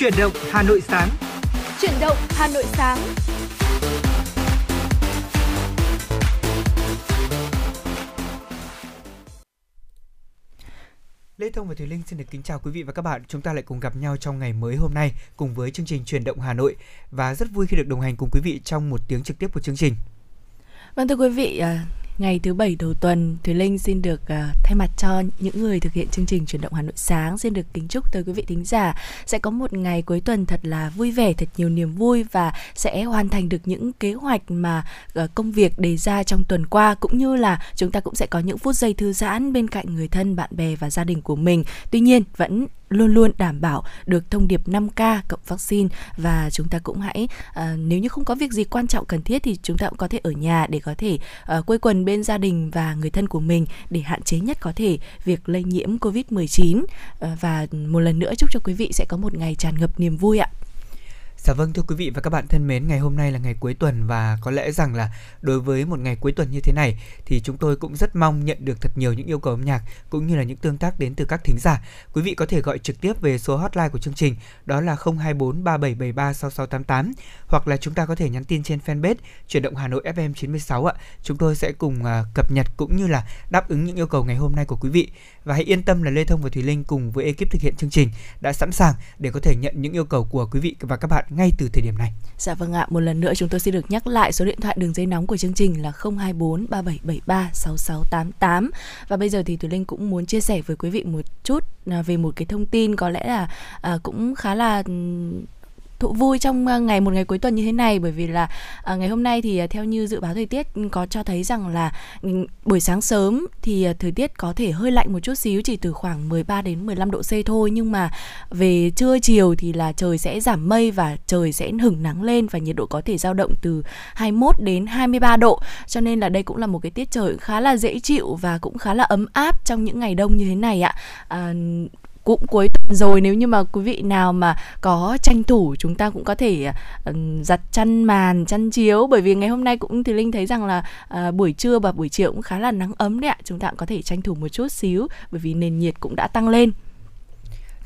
Chuyển động Hà Nội sáng. Chuyển động Hà Nội sáng. Lê Thông và Thùy Linh xin được kính chào quý vị và các bạn. Chúng ta lại cùng gặp nhau trong ngày mới hôm nay cùng với chương trình Truyền động Hà Nội và rất vui khi được đồng hành cùng quý vị trong một tiếng trực tiếp của chương trình. Vâng thưa quý vị, à, ngày thứ bảy đầu tuần Thùy Linh xin được uh, thay mặt cho những người thực hiện chương trình chuyển động Hà Nội sáng xin được kính chúc tới quý vị thính giả sẽ có một ngày cuối tuần thật là vui vẻ thật nhiều niềm vui và sẽ hoàn thành được những kế hoạch mà uh, công việc đề ra trong tuần qua cũng như là chúng ta cũng sẽ có những phút giây thư giãn bên cạnh người thân bạn bè và gia đình của mình. Tuy nhiên vẫn luôn luôn đảm bảo được thông điệp 5K cộng vaccine và chúng ta cũng hãy uh, nếu như không có việc gì quan trọng cần thiết thì chúng ta cũng có thể ở nhà để có thể uh, quây quần bên gia đình và người thân của mình để hạn chế nhất có thể việc lây nhiễm Covid-19 uh, ờ, và một lần nữa chúc cho quý vị sẽ có một ngày tràn ngập niềm vui ạ. Dạ vâng thưa quý vị và các bạn thân mến, ngày hôm nay là ngày cuối tuần và có lẽ rằng là đối với một ngày cuối tuần như thế này thì chúng tôi cũng rất mong nhận được thật nhiều những yêu cầu âm nhạc cũng như là những tương tác đến từ các thính giả. Quý vị có thể gọi trực tiếp về số hotline của chương trình đó là 024 3773 6688 hoặc là chúng ta có thể nhắn tin trên fanpage chuyển động Hà Nội FM 96 ạ. Chúng tôi sẽ cùng uh, cập nhật cũng như là đáp ứng những yêu cầu ngày hôm nay của quý vị và hãy yên tâm là Lê Thông và Thùy Linh cùng với ekip thực hiện chương trình đã sẵn sàng để có thể nhận những yêu cầu của quý vị và các bạn ngay từ thời điểm này. Dạ vâng ạ, một lần nữa chúng tôi xin được nhắc lại số điện thoại đường dây nóng của chương trình là 024 3773 6688 và bây giờ thì Thùy Linh cũng muốn chia sẻ với quý vị một chút à, về một cái thông tin có lẽ là à, cũng khá là thụ vui trong à, ngày một ngày cuối tuần như thế này? Bởi vì là à, ngày hôm nay thì à, theo như dự báo thời tiết ừ, có cho thấy rằng là ừ, buổi sáng sớm thì à, thời tiết có thể hơi lạnh một chút xíu chỉ từ khoảng 13 đến 15 độ C thôi. Nhưng mà về trưa chiều thì là trời sẽ giảm mây và trời sẽ hửng nắng lên và nhiệt độ có thể dao động từ 21 đến 23 độ. Cho nên là đây cũng là một cái tiết trời khá là dễ chịu và cũng khá là ấm áp trong những ngày đông như thế này ạ. À, cũng cuối tuần rồi nếu như mà quý vị nào mà có tranh thủ chúng ta cũng có thể uh, giặt chăn màn chăn chiếu. Bởi vì ngày hôm nay cũng thì linh thấy rằng là uh, buổi trưa và buổi chiều cũng khá là nắng ấm đấy ạ. Chúng ta cũng có thể tranh thủ một chút xíu bởi vì nền nhiệt cũng đã tăng lên.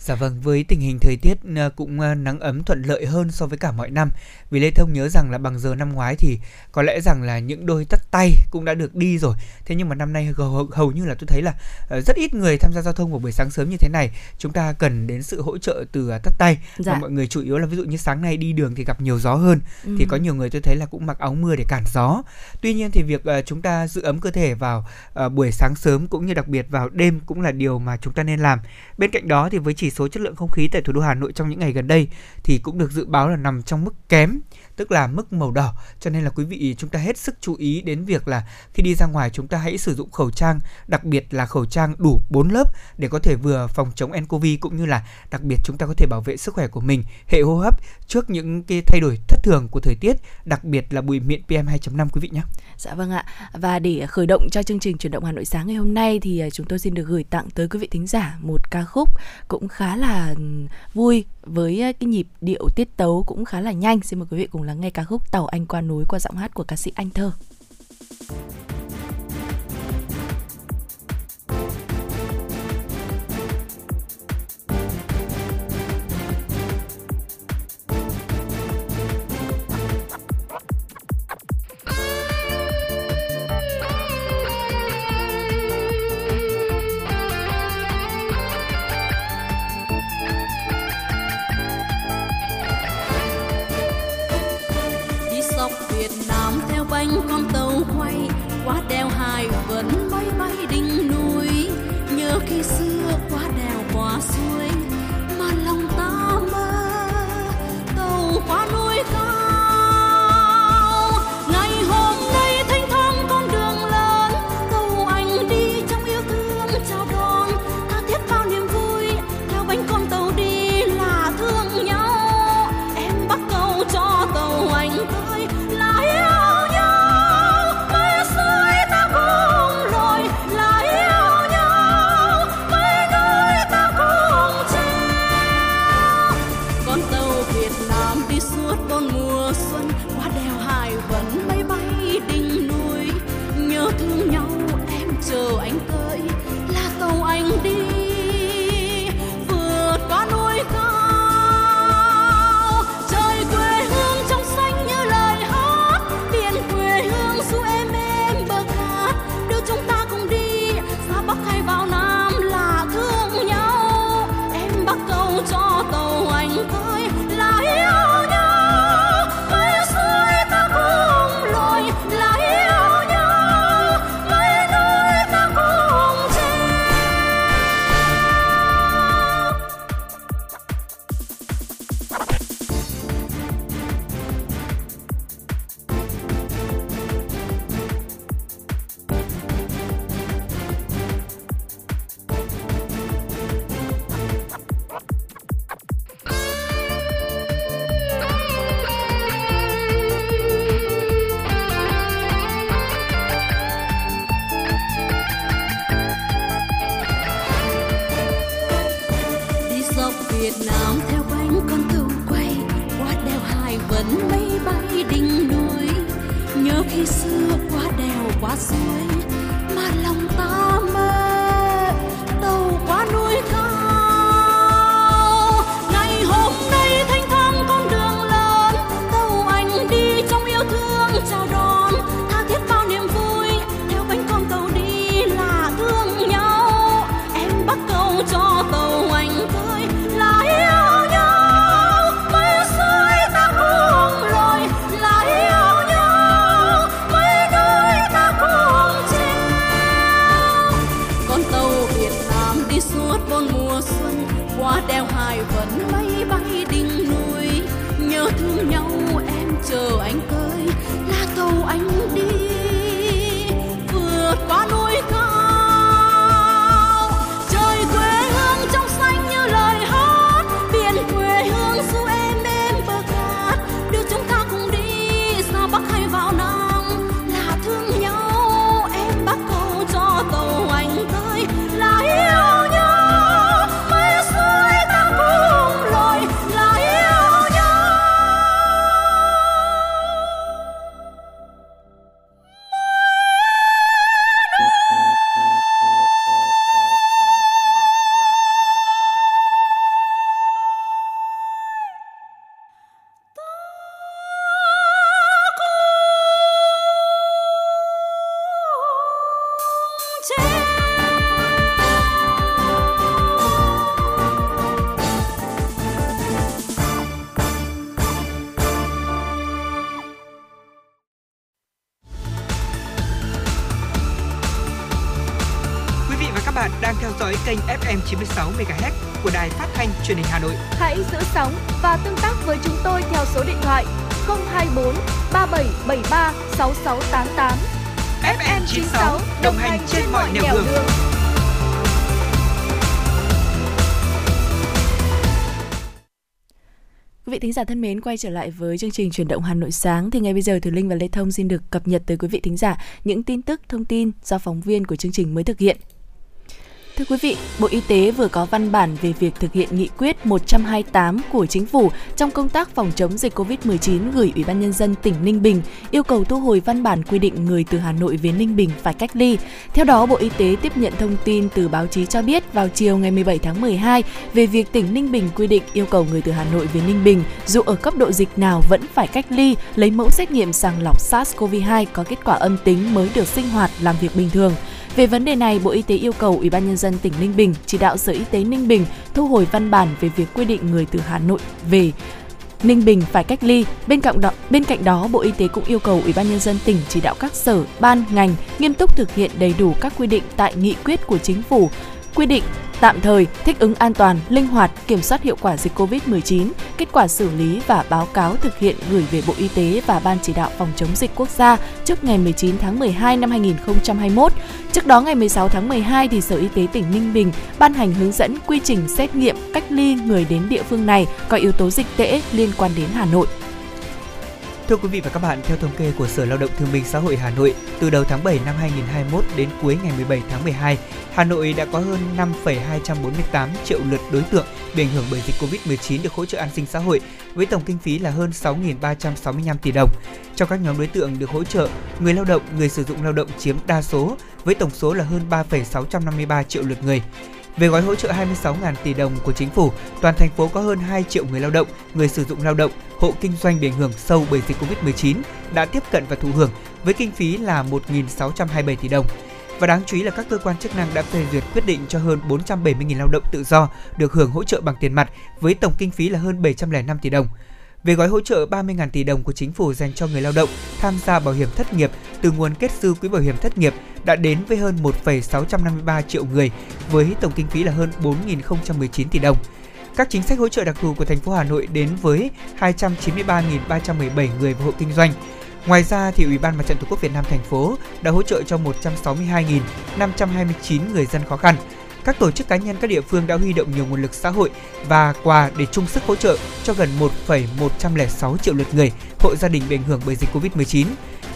Dạ vâng, với tình hình thời tiết ờ, cũng ờ, nắng ấm thuận lợi hơn so với cả mọi năm. Vì Lê Thông nhớ rằng là bằng giờ năm ngoái thì có lẽ rằng là những đôi tất tay cũng đã được đi rồi. Thế nhưng mà năm nay hầu, hầu như là tôi thấy là ờ, rất ít người tham gia giao thông vào buổi sáng sớm như thế này. Chúng ta cần đến sự hỗ trợ từ tất tay. Dạ. Và mọi người chủ yếu là ví dụ như sáng nay đi đường thì gặp nhiều gió hơn ừ. thì có nhiều người tôi thấy là cũng mặc áo mưa để cản gió. Tuy nhiên thì việc chúng ta giữ ấm cơ thể vào buổi sáng sớm cũng như đặc biệt vào đêm cũng là điều mà chúng ta nên làm. Bên cạnh đó thì với chỉ số chất lượng không khí tại thủ đô Hà Nội trong những ngày gần đây thì cũng được dự báo là nằm trong mức kém, tức là mức màu đỏ cho nên là quý vị chúng ta hết sức chú ý đến việc là khi đi ra ngoài chúng ta hãy sử dụng khẩu trang, đặc biệt là khẩu trang đủ 4 lớp để có thể vừa phòng chống nCoV cũng như là đặc biệt chúng ta có thể bảo vệ sức khỏe của mình hệ hô hấp trước những cái thay đổi thất thường của thời tiết, đặc biệt là bụi mịn PM 2.5 quý vị nhé. Dạ vâng ạ. Và để khởi động cho chương trình chuyển động Hà Nội sáng ngày hôm nay thì à, chúng tôi xin được gửi tặng tới quý vị thính giả một ca khúc cũng khá khá là vui với cái nhịp điệu tiết tấu cũng khá là nhanh. Xin mời quý vị cùng lắng nghe ca khúc Tàu Anh qua núi qua giọng hát của ca sĩ Anh Thơ. Kênh FM 96 MHz của đài phát thanh truyền hình Hà Nội. Hãy giữ sóng và tương tác với chúng tôi theo số điện thoại 024 3773 6688. FM 96 đồng hành trên mọi nẻo đường. đường. Quý vị thính giả thân mến, quay trở lại với chương trình chuyển động Hà Nội sáng thì ngay bây giờ Thùy Linh và Lê Thông xin được cập nhật tới quý vị thính giả những tin tức, thông tin do phóng viên của chương trình mới thực hiện. Thưa quý vị, Bộ Y tế vừa có văn bản về việc thực hiện nghị quyết 128 của Chính phủ trong công tác phòng chống dịch COVID-19 gửi Ủy ban Nhân dân tỉnh Ninh Bình, yêu cầu thu hồi văn bản quy định người từ Hà Nội về Ninh Bình phải cách ly. Theo đó, Bộ Y tế tiếp nhận thông tin từ báo chí cho biết vào chiều ngày 17 tháng 12 về việc tỉnh Ninh Bình quy định yêu cầu người từ Hà Nội về Ninh Bình dù ở cấp độ dịch nào vẫn phải cách ly, lấy mẫu xét nghiệm sàng lọc SARS-CoV-2 có kết quả âm tính mới được sinh hoạt làm việc bình thường. Về vấn đề này, Bộ Y tế yêu cầu Ủy ban nhân dân tỉnh Ninh Bình chỉ đạo Sở Y tế Ninh Bình thu hồi văn bản về việc quy định người từ Hà Nội về Ninh Bình phải cách ly. Bên cạnh đó, bên cạnh đó, Bộ Y tế cũng yêu cầu Ủy ban nhân dân tỉnh chỉ đạo các sở, ban, ngành nghiêm túc thực hiện đầy đủ các quy định tại nghị quyết của chính phủ, quy định tạm thời, thích ứng an toàn, linh hoạt, kiểm soát hiệu quả dịch COVID-19, kết quả xử lý và báo cáo thực hiện gửi về Bộ Y tế và Ban chỉ đạo phòng chống dịch quốc gia trước ngày 19 tháng 12 năm 2021. Trước đó ngày 16 tháng 12 thì Sở Y tế tỉnh Ninh Bình ban hành hướng dẫn quy trình xét nghiệm cách ly người đến địa phương này có yếu tố dịch tễ liên quan đến Hà Nội. Thưa quý vị và các bạn, theo thống kê của Sở Lao động Thương binh Xã hội Hà Nội, từ đầu tháng 7 năm 2021 đến cuối ngày 17 tháng 12, Hà Nội đã có hơn 5,248 triệu lượt đối tượng bị ảnh hưởng bởi dịch Covid-19 được hỗ trợ an sinh xã hội với tổng kinh phí là hơn 6.365 tỷ đồng. Trong các nhóm đối tượng được hỗ trợ, người lao động, người sử dụng lao động chiếm đa số với tổng số là hơn 3,653 triệu lượt người. Về gói hỗ trợ 26.000 tỷ đồng của chính phủ, toàn thành phố có hơn 2 triệu người lao động, người sử dụng lao động, hộ kinh doanh bị ảnh hưởng sâu bởi dịch Covid-19 đã tiếp cận và thụ hưởng với kinh phí là 1.627 tỷ đồng. Và đáng chú ý là các cơ quan chức năng đã phê duyệt quyết định cho hơn 470.000 lao động tự do được hưởng hỗ trợ bằng tiền mặt với tổng kinh phí là hơn 705 tỷ đồng về gói hỗ trợ 30.000 tỷ đồng của chính phủ dành cho người lao động tham gia bảo hiểm thất nghiệp từ nguồn kết dư quỹ bảo hiểm thất nghiệp đã đến với hơn 1,653 triệu người với tổng kinh phí là hơn 4.019 tỷ đồng. Các chính sách hỗ trợ đặc thù của thành phố Hà Nội đến với 293.317 người và hộ kinh doanh. Ngoài ra thì Ủy ban Mặt trận Tổ quốc Việt Nam thành phố đã hỗ trợ cho 162.529 người dân khó khăn các tổ chức cá nhân các địa phương đã huy động nhiều nguồn lực xã hội và quà để chung sức hỗ trợ cho gần 1,106 triệu lượt người, hộ gia đình bị ảnh hưởng bởi dịch Covid-19.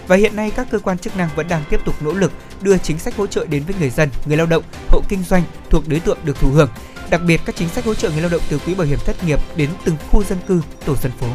Và hiện nay các cơ quan chức năng vẫn đang tiếp tục nỗ lực đưa chính sách hỗ trợ đến với người dân, người lao động, hộ kinh doanh thuộc đối tượng được thụ hưởng. Đặc biệt các chính sách hỗ trợ người lao động từ quỹ bảo hiểm thất nghiệp đến từng khu dân cư, tổ dân phố.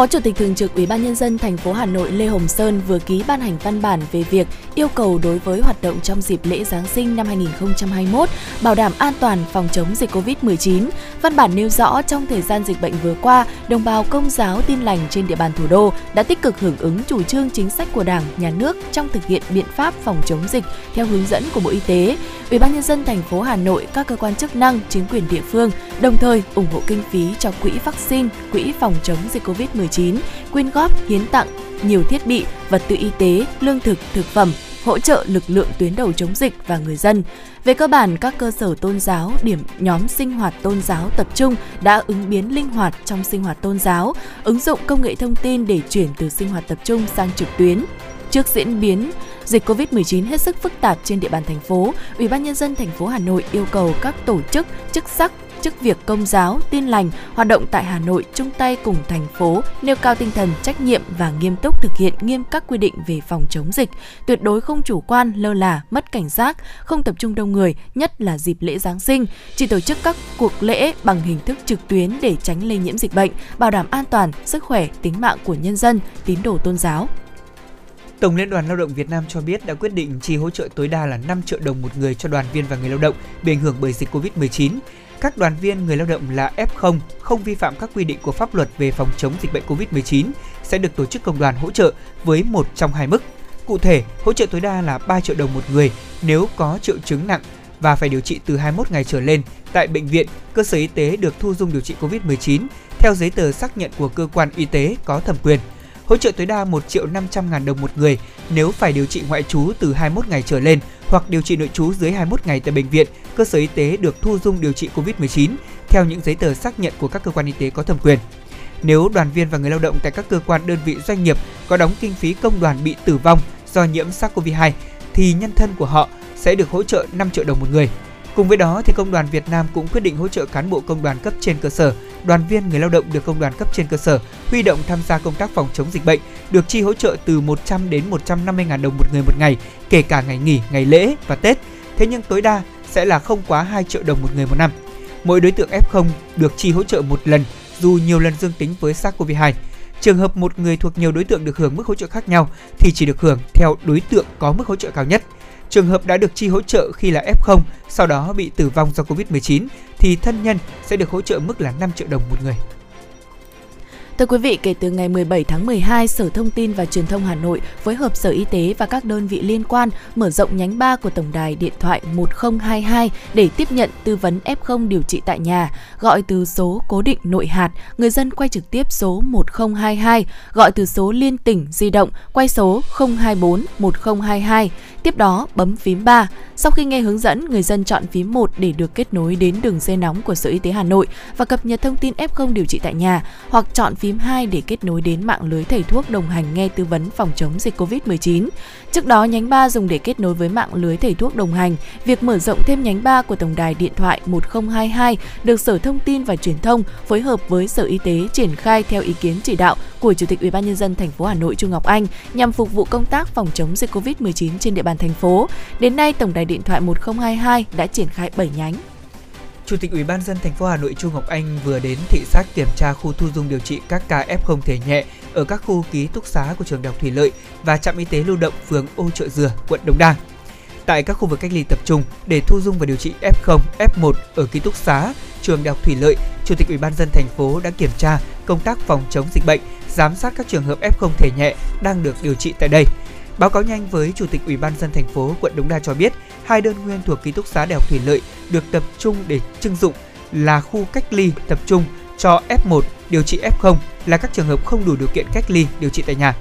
Phó Chủ tịch Thường trực Ủy ban nhân dân thành phố Hà Nội Lê Hồng Sơn vừa ký ban hành văn bản về việc yêu cầu đối với hoạt động trong dịp lễ Giáng sinh năm 2021 bảo đảm an toàn phòng chống dịch Covid-19. Văn bản nêu rõ trong thời gian dịch bệnh vừa qua, đồng bào công giáo tin lành trên địa bàn thủ đô đã tích cực hưởng ứng chủ trương chính sách của Đảng, Nhà nước trong thực hiện biện pháp phòng chống dịch theo hướng dẫn của Bộ Y tế. Ủy ban nhân dân thành phố Hà Nội, các cơ quan chức năng, chính quyền địa phương đồng thời ủng hộ kinh phí cho quỹ vaccine, quỹ phòng chống dịch Covid-19, quyên góp hiến tặng nhiều thiết bị, vật tư y tế, lương thực, thực phẩm, hỗ trợ lực lượng tuyến đầu chống dịch và người dân. Về cơ bản, các cơ sở tôn giáo, điểm nhóm sinh hoạt tôn giáo tập trung đã ứng biến linh hoạt trong sinh hoạt tôn giáo, ứng dụng công nghệ thông tin để chuyển từ sinh hoạt tập trung sang trực tuyến. Trước diễn biến dịch COVID-19 hết sức phức tạp trên địa bàn thành phố, Ủy ban nhân dân thành phố Hà Nội yêu cầu các tổ chức, chức sắc, chức việc công giáo, tin lành hoạt động tại Hà Nội chung tay cùng thành phố nêu cao tinh thần trách nhiệm và nghiêm túc thực hiện nghiêm các quy định về phòng chống dịch, tuyệt đối không chủ quan, lơ là, mất cảnh giác, không tập trung đông người, nhất là dịp lễ Giáng sinh, chỉ tổ chức các cuộc lễ bằng hình thức trực tuyến để tránh lây nhiễm dịch bệnh, bảo đảm an toàn, sức khỏe, tính mạng của nhân dân, tín đồ tôn giáo. Tổng Liên đoàn Lao động Việt Nam cho biết đã quyết định chi hỗ trợ tối đa là 5 triệu đồng một người cho đoàn viên và người lao động bị ảnh hưởng bởi dịch Covid-19 các đoàn viên người lao động là F0 không vi phạm các quy định của pháp luật về phòng chống dịch bệnh COVID-19 sẽ được tổ chức công đoàn hỗ trợ với một trong hai mức. Cụ thể, hỗ trợ tối đa là 3 triệu đồng một người nếu có triệu chứng nặng và phải điều trị từ 21 ngày trở lên tại bệnh viện, cơ sở y tế được thu dung điều trị COVID-19 theo giấy tờ xác nhận của cơ quan y tế có thẩm quyền. Hỗ trợ tối đa 1 triệu 500 ngàn đồng một người nếu phải điều trị ngoại trú từ 21 ngày trở lên hoặc điều trị nội trú dưới 21 ngày tại bệnh viện, cơ sở y tế được thu dung điều trị COVID-19 theo những giấy tờ xác nhận của các cơ quan y tế có thẩm quyền. Nếu đoàn viên và người lao động tại các cơ quan đơn vị doanh nghiệp có đóng kinh phí công đoàn bị tử vong do nhiễm SARS-CoV-2 thì nhân thân của họ sẽ được hỗ trợ 5 triệu đồng một người. Cùng với đó thì Công đoàn Việt Nam cũng quyết định hỗ trợ cán bộ công đoàn cấp trên cơ sở, đoàn viên người lao động được công đoàn cấp trên cơ sở huy động tham gia công tác phòng chống dịch bệnh được chi hỗ trợ từ 100 đến 150 000 đồng một người một ngày, kể cả ngày nghỉ, ngày lễ và Tết. Thế nhưng tối đa sẽ là không quá 2 triệu đồng một người một năm. Mỗi đối tượng F0 được chi hỗ trợ một lần dù nhiều lần dương tính với SARS-CoV-2. Trường hợp một người thuộc nhiều đối tượng được hưởng mức hỗ trợ khác nhau thì chỉ được hưởng theo đối tượng có mức hỗ trợ cao nhất – Trường hợp đã được chi hỗ trợ khi là F0, sau đó bị tử vong do Covid-19 thì thân nhân sẽ được hỗ trợ mức là 5 triệu đồng một người. Thưa quý vị, kể từ ngày 17 tháng 12, Sở Thông tin và Truyền thông Hà Nội phối hợp Sở Y tế và các đơn vị liên quan mở rộng nhánh 3 của tổng đài điện thoại 1022 để tiếp nhận tư vấn F0 điều trị tại nhà. Gọi từ số cố định nội hạt, người dân quay trực tiếp số 1022, gọi từ số liên tỉnh di động quay số 024 1022. Tiếp đó bấm phím 3. Sau khi nghe hướng dẫn, người dân chọn phím 1 để được kết nối đến đường dây nóng của Sở Y tế Hà Nội và cập nhật thông tin F0 điều trị tại nhà, hoặc chọn phím 2 để kết nối đến mạng lưới thầy thuốc đồng hành nghe tư vấn phòng chống dịch COVID-19. Trước đó, nhánh 3 dùng để kết nối với mạng lưới thầy thuốc đồng hành. Việc mở rộng thêm nhánh 3 của tổng đài điện thoại 1022 được Sở Thông tin và Truyền thông phối hợp với Sở Y tế triển khai theo ý kiến chỉ đạo của Chủ tịch UBND thành phố Hà Nội Trung Ngọc Anh nhằm phục vụ công tác phòng chống dịch COVID-19 trên địa bàn thành phố. Đến nay, tổng đài điện thoại 1022 đã triển khai 7 nhánh. Chủ tịch Ủy ban dân thành phố Hà Nội Chu Ngọc Anh vừa đến thị sát kiểm tra khu thu dung điều trị các ca F0 thể nhẹ ở các khu ký túc xá của trường Đại học Thủy Lợi và trạm y tế lưu động phường Ô Trợ Dừa, quận Đống Đa. Tại các khu vực cách ly tập trung để thu dung và điều trị F0, F1 ở ký túc xá, trường Đại học Thủy Lợi, Chủ tịch Ủy ban dân thành phố đã kiểm tra công tác phòng chống dịch bệnh, giám sát các trường hợp F0 thể nhẹ đang được điều trị tại đây. Báo cáo nhanh với Chủ tịch Ủy ban dân thành phố quận Đống Đa cho biết, hai đơn nguyên thuộc ký túc xá Đại học Thủy Lợi được tập trung để trưng dụng là khu cách ly tập trung cho F1 điều trị F0 là các trường hợp không đủ điều kiện cách ly điều trị tại nhà.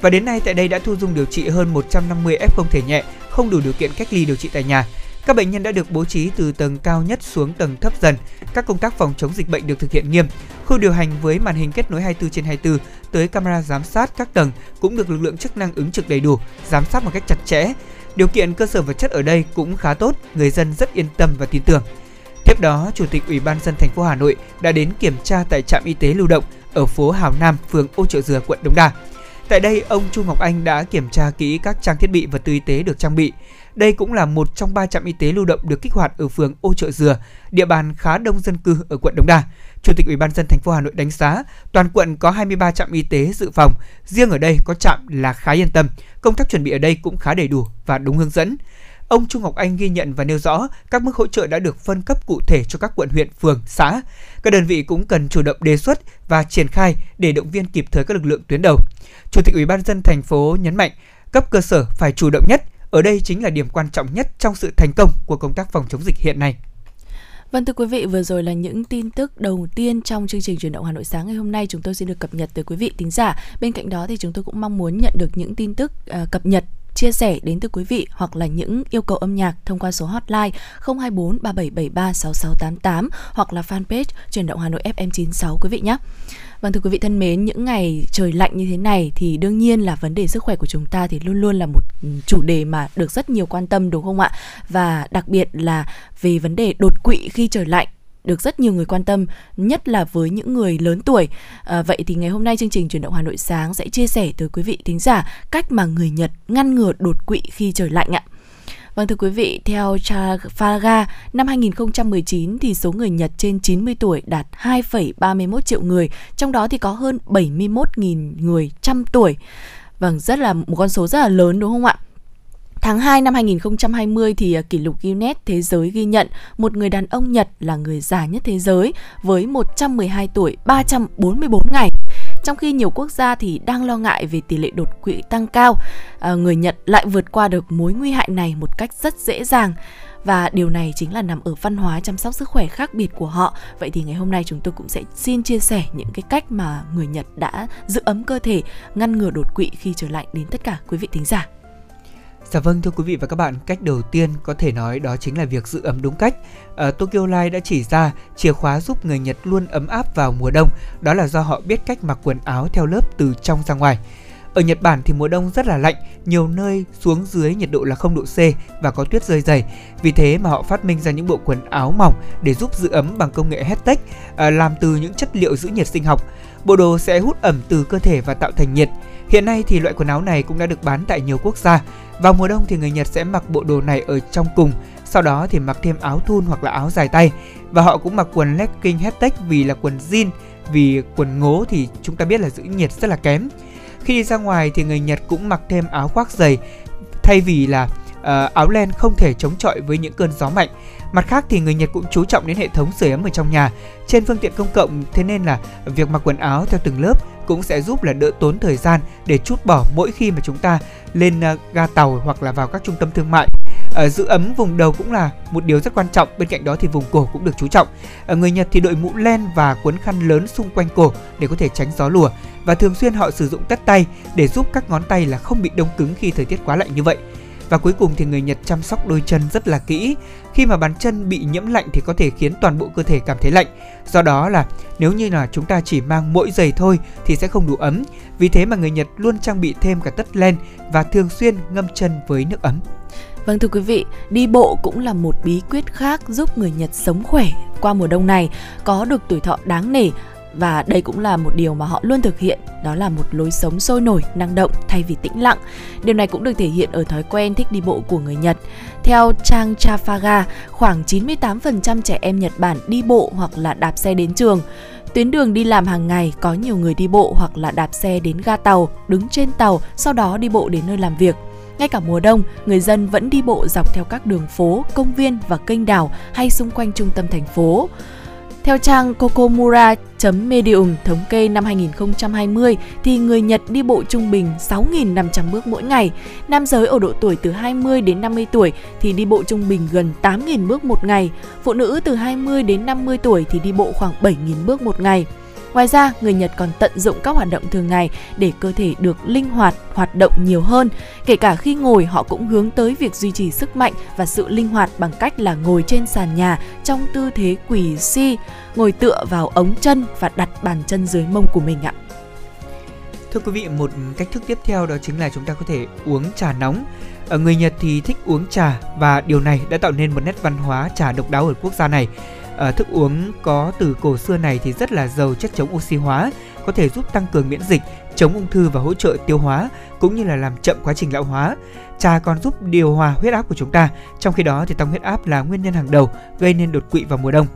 Và đến nay tại đây đã thu dung điều trị hơn 150 F0 thể nhẹ không đủ điều kiện cách ly điều trị tại nhà. Các bệnh nhân đã được bố trí từ tầng cao nhất xuống tầng thấp dần. Các công tác phòng chống dịch bệnh được thực hiện nghiêm. Khu điều hành với màn hình kết nối 24 trên 24 tới camera giám sát các tầng cũng được lực lượng chức năng ứng trực đầy đủ, giám sát một cách chặt chẽ. Điều kiện cơ sở vật chất ở đây cũng khá tốt, người dân rất yên tâm và tin tưởng. Tiếp đó, Chủ tịch Ủy ban dân thành phố Hà Nội đã đến kiểm tra tại trạm y tế lưu động ở phố Hào Nam, phường Ô Trợ Dừa, quận Đống Đa. Tại đây, ông Chu Ngọc Anh đã kiểm tra kỹ các trang thiết bị và tư y tế được trang bị. Đây cũng là một trong ba trạm y tế lưu động được kích hoạt ở phường Ô Trợ Dừa, địa bàn khá đông dân cư ở quận Đống Đa. Chủ tịch Ủy ban dân thành phố Hà Nội đánh giá toàn quận có 23 trạm y tế dự phòng, riêng ở đây có trạm là khá yên tâm. Công tác chuẩn bị ở đây cũng khá đầy đủ và đúng hướng dẫn. Ông Trung Ngọc Anh ghi nhận và nêu rõ các mức hỗ trợ đã được phân cấp cụ thể cho các quận huyện, phường, xã. Các đơn vị cũng cần chủ động đề xuất và triển khai để động viên kịp thời các lực lượng tuyến đầu. Chủ tịch Ủy ban dân thành phố nhấn mạnh, cấp cơ sở phải chủ động nhất, ở đây chính là điểm quan trọng nhất trong sự thành công của công tác phòng chống dịch hiện nay. Vâng thưa quý vị, vừa rồi là những tin tức đầu tiên trong chương trình truyền động Hà Nội sáng ngày hôm nay chúng tôi xin được cập nhật tới quý vị thính giả. Bên cạnh đó thì chúng tôi cũng mong muốn nhận được những tin tức uh, cập nhật chia sẻ đến từ quý vị hoặc là những yêu cầu âm nhạc thông qua số hotline 024 3773 6688 hoặc là fanpage truyền động Hà Nội FM 96 quý vị nhé. Vâng thưa quý vị thân mến, những ngày trời lạnh như thế này thì đương nhiên là vấn đề sức khỏe của chúng ta thì luôn luôn là một ừ, chủ đề mà được rất nhiều quan tâm đúng không ạ? Và đặc biệt là về vấn đề đột quỵ khi trời lạnh được rất nhiều người quan tâm, nhất là với những người lớn tuổi. À, vậy thì ngày hôm nay chương trình chuyển động Hà Nội sáng sẽ chia sẻ tới quý vị thính giả cách mà người Nhật ngăn ngừa đột quỵ khi trời lạnh ạ. Vâng thưa quý vị, theo Chafaga, năm 2019 thì số người Nhật trên 90 tuổi đạt 2,31 triệu người, trong đó thì có hơn 71.000 người trăm tuổi. Vâng, rất là một con số rất là lớn đúng không ạ? Tháng 2 năm 2020 thì à, kỷ lục Guinness Thế giới ghi nhận một người đàn ông Nhật là người già nhất thế giới với 112 tuổi 344 ngày. Trong khi nhiều quốc gia thì đang lo ngại về tỷ lệ đột quỵ tăng cao, à, người Nhật lại vượt qua được mối nguy hại này một cách rất dễ dàng và điều này chính là nằm ở văn hóa chăm sóc sức khỏe khác biệt của họ. Vậy thì ngày hôm nay chúng tôi cũng sẽ xin chia sẻ những cái cách mà người Nhật đã giữ ấm cơ thể, ngăn ngừa đột quỵ khi trời lạnh đến tất cả quý vị thính giả. Dạ vâng thưa quý vị và các bạn, cách đầu tiên có thể nói đó chính là việc giữ ấm đúng cách. À, Tokyo Life đã chỉ ra chìa khóa giúp người Nhật luôn ấm áp vào mùa đông, đó là do họ biết cách mặc quần áo theo lớp từ trong ra ngoài. Ở Nhật Bản thì mùa đông rất là lạnh, nhiều nơi xuống dưới nhiệt độ là 0 độ C và có tuyết rơi dày. Vì thế mà họ phát minh ra những bộ quần áo mỏng để giúp giữ ấm bằng công nghệ Heattech, ờ, làm từ những chất liệu giữ nhiệt sinh học. Bộ đồ sẽ hút ẩm từ cơ thể và tạo thành nhiệt. Hiện nay thì loại quần áo này cũng đã được bán tại nhiều quốc gia. Vào mùa đông thì người Nhật sẽ mặc bộ đồ này ở trong cùng, sau đó thì mặc thêm áo thun hoặc là áo dài tay. Và họ cũng mặc quần legging headtech vì là quần jean, vì quần ngố thì chúng ta biết là giữ nhiệt rất là kém. Khi đi ra ngoài thì người Nhật cũng mặc thêm áo khoác dày thay vì là uh, áo len không thể chống chọi với những cơn gió mạnh. Mặt khác thì người Nhật cũng chú trọng đến hệ thống sưởi ấm ở trong nhà. Trên phương tiện công cộng thế nên là việc mặc quần áo theo từng lớp cũng sẽ giúp là đỡ tốn thời gian để chút bỏ mỗi khi mà chúng ta lên à, ga tàu hoặc là vào các trung tâm thương mại. ở giữ ấm vùng đầu cũng là một điều rất quan trọng. Bên cạnh đó thì vùng cổ cũng được chú trọng. ở người Nhật thì đội mũ len và cuốn khăn lớn xung quanh cổ để có thể tránh gió lùa, và thường xuyên họ sử dụng tất tay để giúp các ngón tay là không bị đông cứng khi thời tiết quá lạnh như vậy. Và cuối cùng thì người Nhật chăm sóc đôi chân rất là kỹ. Khi mà bàn chân bị nhiễm lạnh thì có thể khiến toàn bộ cơ thể cảm thấy lạnh. Do đó là nếu như là chúng ta chỉ mang mỗi giày thôi thì sẽ không đủ ấm. Vì thế mà người Nhật luôn trang bị thêm cả tất len và thường xuyên ngâm chân với nước ấm. Vâng thưa quý vị, đi bộ cũng là một bí quyết khác giúp người Nhật sống khỏe qua mùa đông này, có được tuổi thọ đáng nể và đây cũng là một điều mà họ luôn thực hiện đó là một lối sống sôi nổi năng động thay vì tĩnh lặng điều này cũng được thể hiện ở thói quen thích đi bộ của người nhật theo trang chafaga khoảng 98% trẻ em nhật bản đi bộ hoặc là đạp xe đến trường Tuyến đường đi làm hàng ngày có nhiều người đi bộ hoặc là đạp xe đến ga tàu, đứng trên tàu, sau đó đi bộ đến nơi làm việc. Ngay cả mùa đông, người dân vẫn đi bộ dọc theo các đường phố, công viên và kênh đảo hay xung quanh trung tâm thành phố. Theo trang kokomura.medium thống kê năm 2020 thì người Nhật đi bộ trung bình 6.500 bước mỗi ngày. Nam giới ở độ tuổi từ 20 đến 50 tuổi thì đi bộ trung bình gần 8.000 bước một ngày. Phụ nữ từ 20 đến 50 tuổi thì đi bộ khoảng 7.000 bước một ngày. Ngoài ra, người Nhật còn tận dụng các hoạt động thường ngày để cơ thể được linh hoạt, hoạt động nhiều hơn. Kể cả khi ngồi, họ cũng hướng tới việc duy trì sức mạnh và sự linh hoạt bằng cách là ngồi trên sàn nhà trong tư thế quỳ si, ngồi tựa vào ống chân và đặt bàn chân dưới mông của mình ạ. Thưa quý vị, một cách thức tiếp theo đó chính là chúng ta có thể uống trà nóng. Ở người Nhật thì thích uống trà và điều này đã tạo nên một nét văn hóa trà độc đáo ở quốc gia này à, thức uống có từ cổ xưa này thì rất là giàu chất chống oxy hóa, có thể giúp tăng cường miễn dịch, chống ung thư và hỗ trợ tiêu hóa cũng như là làm chậm quá trình lão hóa. Trà còn giúp điều hòa huyết áp của chúng ta, trong khi đó thì tăng huyết áp là nguyên nhân hàng đầu gây nên đột quỵ vào mùa đông.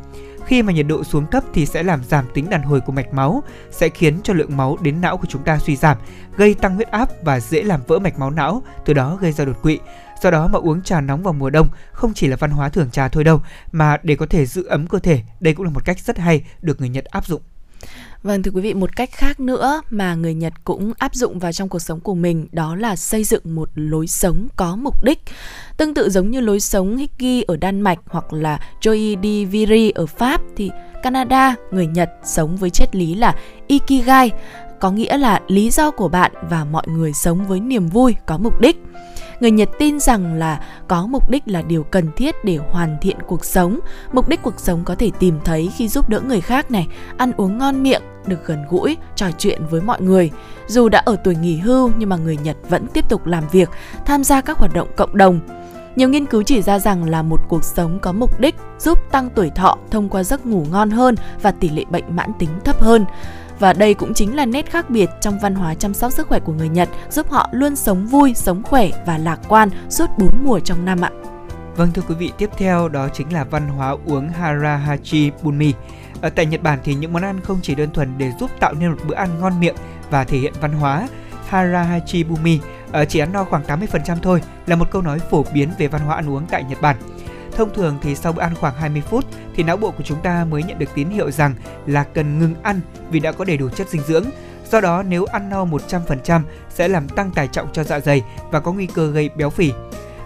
Khi mà nhiệt độ xuống thấp thì sẽ làm giảm tính đàn hồi của mạch máu, sẽ khiến cho lượng máu đến não của chúng ta suy giảm, gây tăng huyết áp và dễ làm vỡ mạch máu não, từ đó gây ra đột quỵ. Do đó mà uống trà nóng vào mùa đông không chỉ là văn hóa thưởng trà thôi đâu, mà để có thể giữ ấm cơ thể, đây cũng là một cách rất hay được người Nhật áp dụng. Vâng thưa quý vị, một cách khác nữa mà người Nhật cũng áp dụng vào trong cuộc sống của mình đó là xây dựng một lối sống có mục đích. Tương tự giống như lối sống Hiki ở Đan Mạch hoặc là Joy di Viri ở Pháp thì Canada, người Nhật sống với triết lý là Ikigai, có nghĩa là lý do của bạn và mọi người sống với niềm vui, có mục đích người Nhật tin rằng là có mục đích là điều cần thiết để hoàn thiện cuộc sống. Mục đích cuộc sống có thể tìm thấy khi giúp đỡ người khác này, ăn uống ngon miệng, được gần gũi, trò chuyện với mọi người. Dù đã ở tuổi nghỉ hưu nhưng mà người Nhật vẫn tiếp tục làm việc, tham gia các hoạt động cộng đồng. Nhiều nghiên cứu chỉ ra rằng là một cuộc sống có mục đích giúp tăng tuổi thọ thông qua giấc ngủ ngon hơn và tỷ lệ bệnh mãn tính thấp hơn. Và đây cũng chính là nét khác biệt trong văn hóa chăm sóc sức khỏe của người Nhật, giúp họ luôn sống vui, sống khỏe và lạc quan suốt 4 mùa trong năm ạ. Vâng thưa quý vị, tiếp theo đó chính là văn hóa uống Harahachi Bunmi. Ở tại Nhật Bản thì những món ăn không chỉ đơn thuần để giúp tạo nên một bữa ăn ngon miệng và thể hiện văn hóa. Harahachi Bunmi ờ, chỉ ăn no khoảng 80% thôi là một câu nói phổ biến về văn hóa ăn uống tại Nhật Bản. Thông thường thì sau bữa ăn khoảng 20 phút thì não bộ của chúng ta mới nhận được tín hiệu rằng là cần ngừng ăn vì đã có đầy đủ chất dinh dưỡng. Do đó nếu ăn no 100% sẽ làm tăng tải trọng cho dạ dày và có nguy cơ gây béo phì.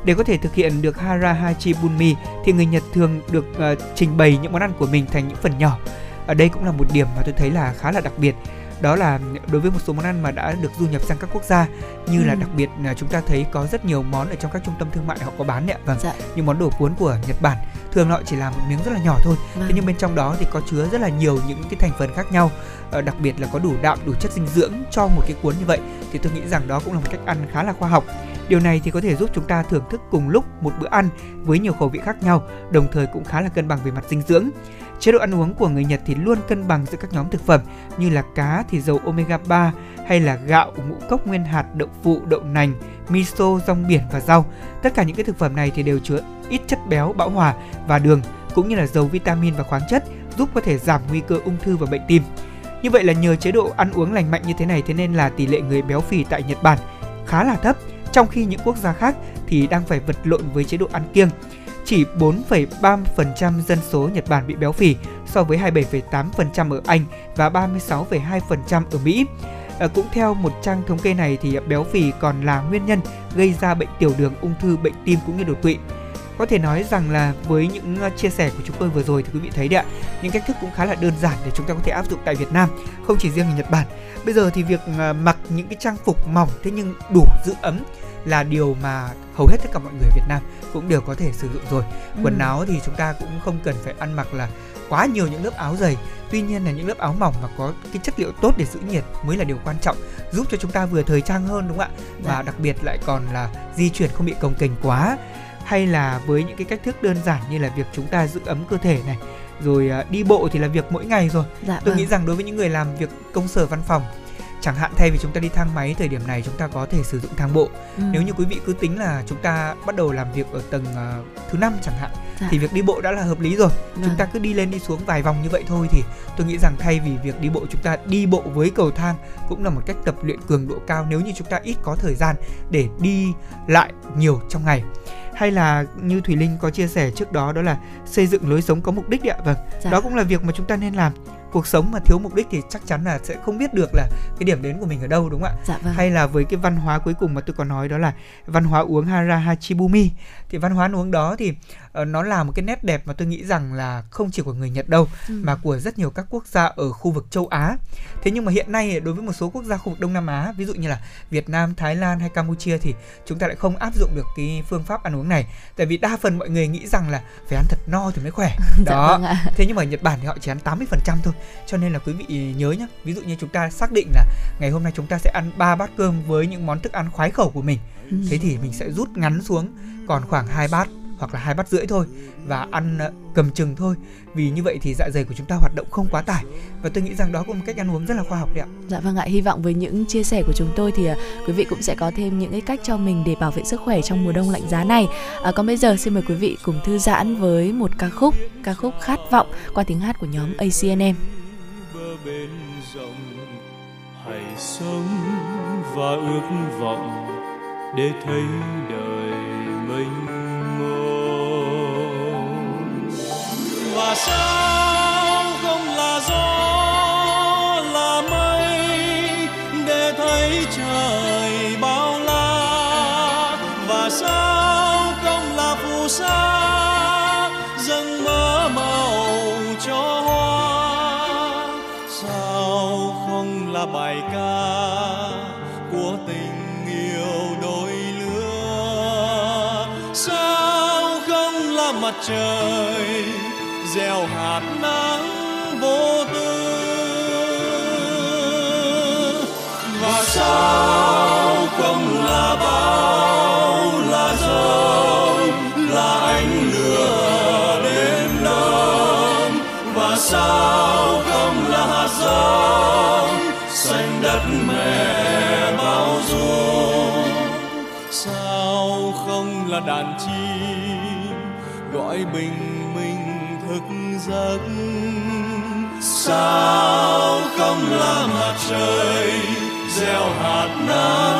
Để có thể thực hiện được Hara Hachi Bunmi thì người Nhật thường được uh, trình bày những món ăn của mình thành những phần nhỏ. Ở đây cũng là một điểm mà tôi thấy là khá là đặc biệt đó là đối với một số món ăn mà đã được du nhập sang các quốc gia như ừ. là đặc biệt là chúng ta thấy có rất nhiều món ở trong các trung tâm thương mại họ có bán đấy ạ vâng dạ. những món đồ cuốn của Nhật Bản thường họ chỉ làm một miếng rất là nhỏ thôi vâng. thế nhưng bên trong đó thì có chứa rất là nhiều những cái thành phần khác nhau ờ, đặc biệt là có đủ đạm đủ chất dinh dưỡng cho một cái cuốn như vậy thì tôi nghĩ rằng đó cũng là một cách ăn khá là khoa học Điều này thì có thể giúp chúng ta thưởng thức cùng lúc một bữa ăn với nhiều khẩu vị khác nhau, đồng thời cũng khá là cân bằng về mặt dinh dưỡng. Chế độ ăn uống của người Nhật thì luôn cân bằng giữa các nhóm thực phẩm như là cá thì dầu omega 3 hay là gạo, ngũ cốc nguyên hạt, đậu phụ, đậu nành, miso, rong biển và rau. Tất cả những cái thực phẩm này thì đều chứa ít chất béo, bão hòa và đường cũng như là dầu vitamin và khoáng chất giúp có thể giảm nguy cơ ung thư và bệnh tim. Như vậy là nhờ chế độ ăn uống lành mạnh như thế này thế nên là tỷ lệ người béo phì tại Nhật Bản khá là thấp, trong khi những quốc gia khác thì đang phải vật lộn với chế độ ăn kiêng chỉ 4,3% dân số Nhật Bản bị béo phì so với 27,8% ở Anh và 36,2% ở Mỹ. À, cũng theo một trang thống kê này thì béo phì còn là nguyên nhân gây ra bệnh tiểu đường, ung thư, bệnh tim cũng như đột quỵ. Có thể nói rằng là với những ờ, chia sẻ của chúng tôi vừa rồi thì quý vị thấy đấy ạ, những cách thức cũng khá là đơn giản để chúng ta có thể áp dụng tại Việt Nam, không chỉ riêng ở Nhật Bản. Bây giờ thì việc ờ, mặc những cái trang phục mỏng thế nhưng đủ giữ ấm là điều mà hầu hết tất cả mọi người Việt Nam cũng đều có thể sử dụng rồi. Ừ. Quần áo thì chúng ta cũng không cần phải ăn mặc là quá nhiều những lớp áo dày. Tuy nhiên là những lớp áo mỏng mà có cái chất liệu tốt để giữ nhiệt mới là điều quan trọng, giúp cho chúng ta vừa thời trang hơn đúng không ạ? Và dạ. đặc biệt lại còn là di chuyển không bị cồng kềnh quá hay là với những cái cách thức đơn giản như là việc chúng ta giữ ấm cơ thể này rồi à, đi bộ thì là việc mỗi ngày rồi dạ, tôi vâng. nghĩ rằng đối với những người làm việc công sở văn phòng chẳng hạn thay vì chúng ta đi thang máy thời điểm này chúng ta có thể sử dụng thang bộ ừ. nếu như quý vị cứ tính là chúng ta bắt đầu làm việc ở tầng uh, thứ năm chẳng hạn dạ. thì việc đi bộ đã là hợp lý rồi vâng. chúng ta cứ đi lên đi xuống vài vòng như vậy thôi thì tôi nghĩ rằng thay vì việc đi bộ chúng ta đi bộ với cầu thang cũng là một cách tập luyện cường độ cao nếu như chúng ta ít có thời gian để đi lại nhiều trong ngày hay là như thùy linh có chia sẻ trước đó đó là xây dựng lối sống có mục đích ạ vâng dạ. đó cũng là việc mà chúng ta nên làm cuộc sống mà thiếu mục đích thì chắc chắn là sẽ không biết được là cái điểm đến của mình ở đâu đúng không ạ? Dạ vâng. Hay là với cái văn hóa cuối cùng mà tôi có nói đó là văn hóa uống hara hachibumi thì văn hóa uống đó thì uh, nó là một cái nét đẹp mà tôi nghĩ rằng là không chỉ của người Nhật đâu ừ. mà của rất nhiều các quốc gia ở khu vực châu Á. Thế nhưng mà hiện nay đối với một số quốc gia khu vực Đông Nam Á, ví dụ như là Việt Nam, Thái Lan hay Campuchia thì chúng ta lại không áp dụng được cái phương pháp ăn uống này. Tại vì đa phần mọi người nghĩ rằng là phải ăn thật no thì mới khỏe. Dạ đó. Vâng ạ. Thế nhưng mà Nhật Bản thì họ chỉ ăn 80% thôi. Cho nên là quý vị nhớ nhá, ví dụ như chúng ta xác định là ngày hôm nay chúng ta sẽ ăn ba bát cơm với những món thức ăn khoái khẩu của mình. Ừ. Thế thì mình sẽ rút ngắn xuống còn khoảng hai bát hoặc là hai bát rưỡi thôi và ăn ờ, cầm chừng thôi vì như vậy thì dạ dày của chúng ta hoạt động không quá tải và tôi nghĩ rằng đó cũng là một cách ăn uống rất là khoa học đấy ạ. Dạ vâng ạ, hy vọng với những chia sẻ của chúng tôi thì uh, quý vị cũng sẽ có thêm những cái cách cho mình để bảo vệ sức khỏe trong mùa đông lạnh giá này. À, còn bây giờ xin mời quý vị cùng thư giãn với một ca khúc, ca khúc Khát vọng qua tiếng hát của nhóm ACNM. bên rộng hãy sống và ước vọng để thấy đời mênh và sao không là gió là mây để thấy trời bao la? Và sao không là phù sa dâng mơ màu cho hoa? Sao không là bài ca của mặt trời gieo hạt nắng vô tư. Và sao không là bao là giông là ánh lửa đêm đông và sao không là hạt giống, xanh đất mẹ bao dung? Sao không là đàn chim, gọi bình giấc. Sao không là mặt trời gieo hạt nắng?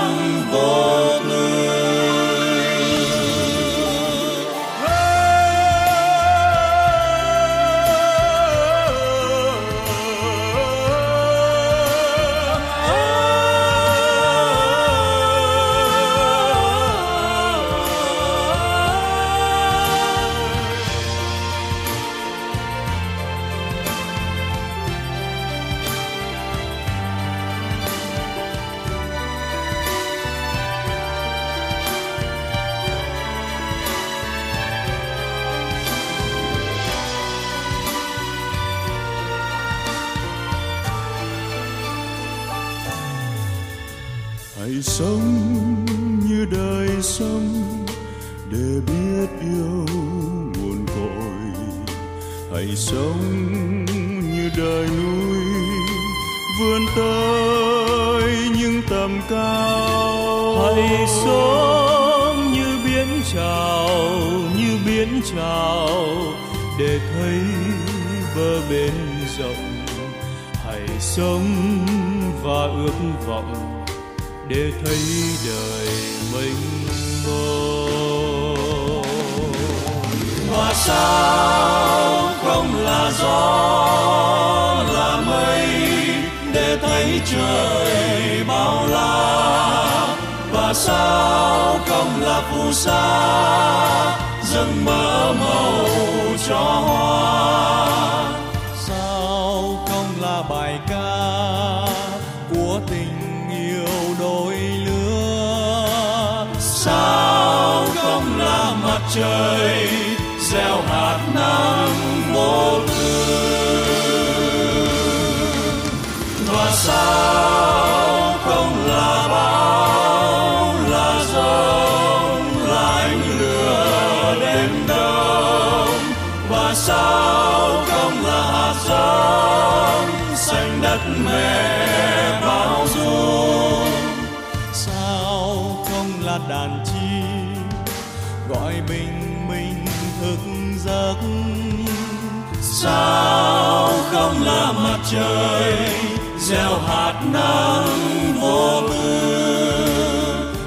để thấy bờ bên rộng. Hãy sống và ước vọng để thấy đời mênh mông. Mà sao không là gió, là mây, để thấy trời bao la. Và sao không là phù sa giấc mơ màu cho hoa. Sao không là bài ca của tình yêu đôi lứa? Sao không là mặt trời gieo hạt không là mặt trời, gieo hạt nắng vô tư.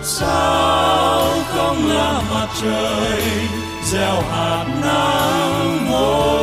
Sao không là mặt trời, gieo hạt nắng vô tư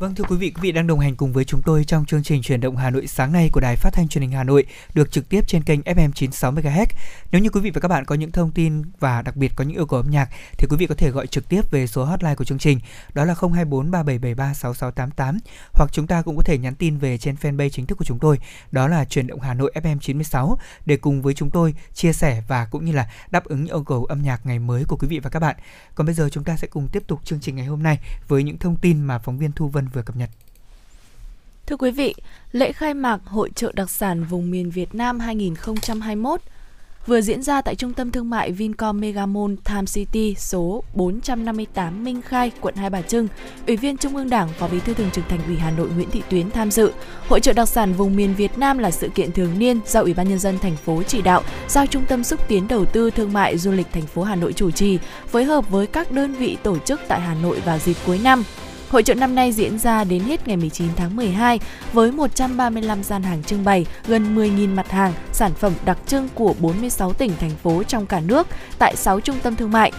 Vâng thưa quý vị, quý vị đang đồng hành cùng với chúng tôi trong chương trình truyền động Hà Nội sáng nay của Đài Phát thanh Truyền hình Hà Nội được trực tiếp trên kênh FM 96 MHz. Nếu như quý vị và các bạn có những thông tin và đặc biệt có những yêu cầu âm nhạc thì quý vị có thể gọi trực tiếp về số hotline của chương trình đó là 024 3773 6688 hoặc chúng ta cũng có thể nhắn tin về trên fanpage chính thức của chúng tôi đó là truyền động Hà Nội FM 96 để cùng với chúng tôi chia sẻ và cũng như là đáp ứng những yêu cầu âm nhạc ngày mới của quý vị và các bạn. Còn bây giờ chúng ta sẽ cùng tiếp tục chương trình ngày hôm nay với những thông tin mà phóng viên Thu Vân vừa cập nhật. Thưa quý vị, lễ khai mạc Hội trợ đặc sản vùng miền Việt Nam 2021 vừa diễn ra tại Trung tâm Thương mại Vincom Megamall Time City số 458 Minh Khai, quận Hai Bà Trưng. Ủy viên Trung ương Đảng, Phó Bí thư Thường trực Thành ủy Hà Nội Nguyễn Thị Tuyến tham dự. Hội trợ đặc sản vùng miền Việt Nam là sự kiện thường niên do Ủy ban nhân dân thành phố chỉ đạo, giao Trung tâm xúc tiến đầu tư thương mại du lịch thành phố Hà Nội chủ trì, phối hợp với các đơn vị tổ chức tại Hà Nội vào dịp cuối năm. Hội trợ năm nay diễn ra đến hết ngày 19 tháng 12 với 135 gian hàng trưng bày, gần 10.000 mặt hàng, sản phẩm đặc trưng của 46 tỉnh thành phố trong cả nước tại 6 trung tâm thương mại,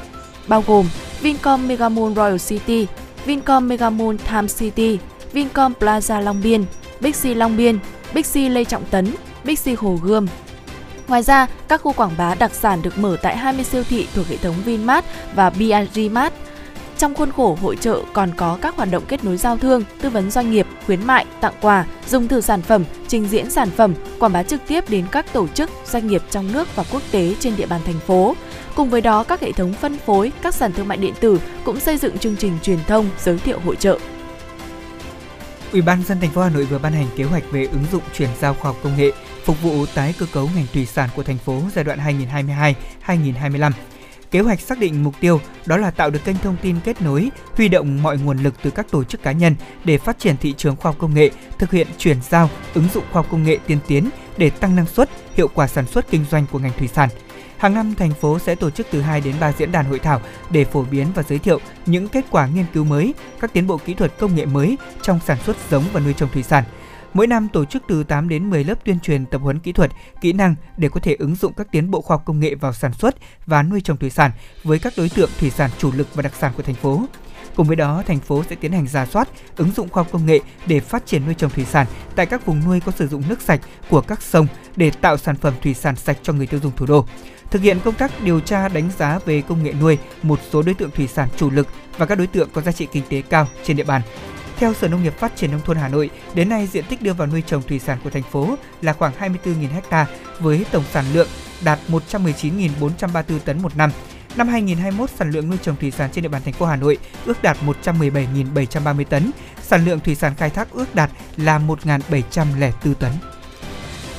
bao gồm Vincom Megamall Royal City, Vincom Megamall Time City, Vincom Plaza Long Biên, Bixi Long Biên, Bixi Lê Trọng Tấn, Bixi Hồ Gươm, Ngoài ra, các khu quảng bá đặc sản được mở tại 20 siêu thị thuộc hệ thống Vinmart và BRG Mart – trong khuôn khổ hội trợ còn có các hoạt động kết nối giao thương, tư vấn doanh nghiệp, khuyến mại, tặng quà, dùng thử sản phẩm, trình diễn sản phẩm, quảng bá trực tiếp đến các tổ chức, doanh nghiệp trong nước và quốc tế trên địa bàn thành phố. Cùng với đó, các hệ thống phân phối, các sàn thương mại điện tử cũng xây dựng chương trình truyền thông giới thiệu hội trợ. Ủy ban dân thành phố Hà Nội vừa ban hành kế hoạch về ứng dụng chuyển giao khoa học công nghệ phục vụ tái cơ cấu ngành thủy sản của thành phố giai đoạn 2022-2025 Kế hoạch xác định mục tiêu đó là tạo được kênh thông tin kết nối, huy động mọi nguồn lực từ các tổ chức cá nhân để phát triển thị trường khoa học công nghệ, thực hiện chuyển giao, ứng dụng khoa học công nghệ tiên tiến để tăng năng suất, hiệu quả sản xuất kinh doanh của ngành thủy sản. Hàng năm, thành phố sẽ tổ chức từ 2 đến 3 diễn đàn hội thảo để phổ biến và giới thiệu những kết quả nghiên cứu mới, các tiến bộ kỹ thuật công nghệ mới trong sản xuất giống và nuôi trồng thủy sản – Mỗi năm tổ chức từ 8 đến 10 lớp tuyên truyền tập huấn kỹ thuật, kỹ năng để có thể ứng dụng các tiến bộ khoa học công nghệ vào sản xuất và nuôi trồng thủy sản với các đối tượng thủy sản chủ lực và đặc sản của thành phố. Cùng với đó, thành phố sẽ tiến hành ra soát, ứng dụng khoa học công nghệ để phát triển nuôi trồng thủy sản tại các vùng nuôi có sử dụng nước sạch của các sông để tạo sản phẩm thủy sản sạch cho người tiêu dùng thủ đô. Thực hiện công tác điều tra đánh giá về công nghệ nuôi một số đối tượng thủy sản chủ lực và các đối tượng có giá trị kinh tế cao trên địa bàn theo Sở Nông nghiệp Phát triển Nông thôn Hà Nội, đến nay diện tích đưa vào nuôi trồng thủy sản của thành phố là khoảng 24.000 ha với tổng sản lượng đạt 119.434 tấn một năm. Năm 2021, sản lượng nuôi trồng thủy sản trên địa bàn thành phố Hà Nội ước đạt 117.730 tấn, sản lượng thủy sản khai thác ước đạt là 1.704 tấn.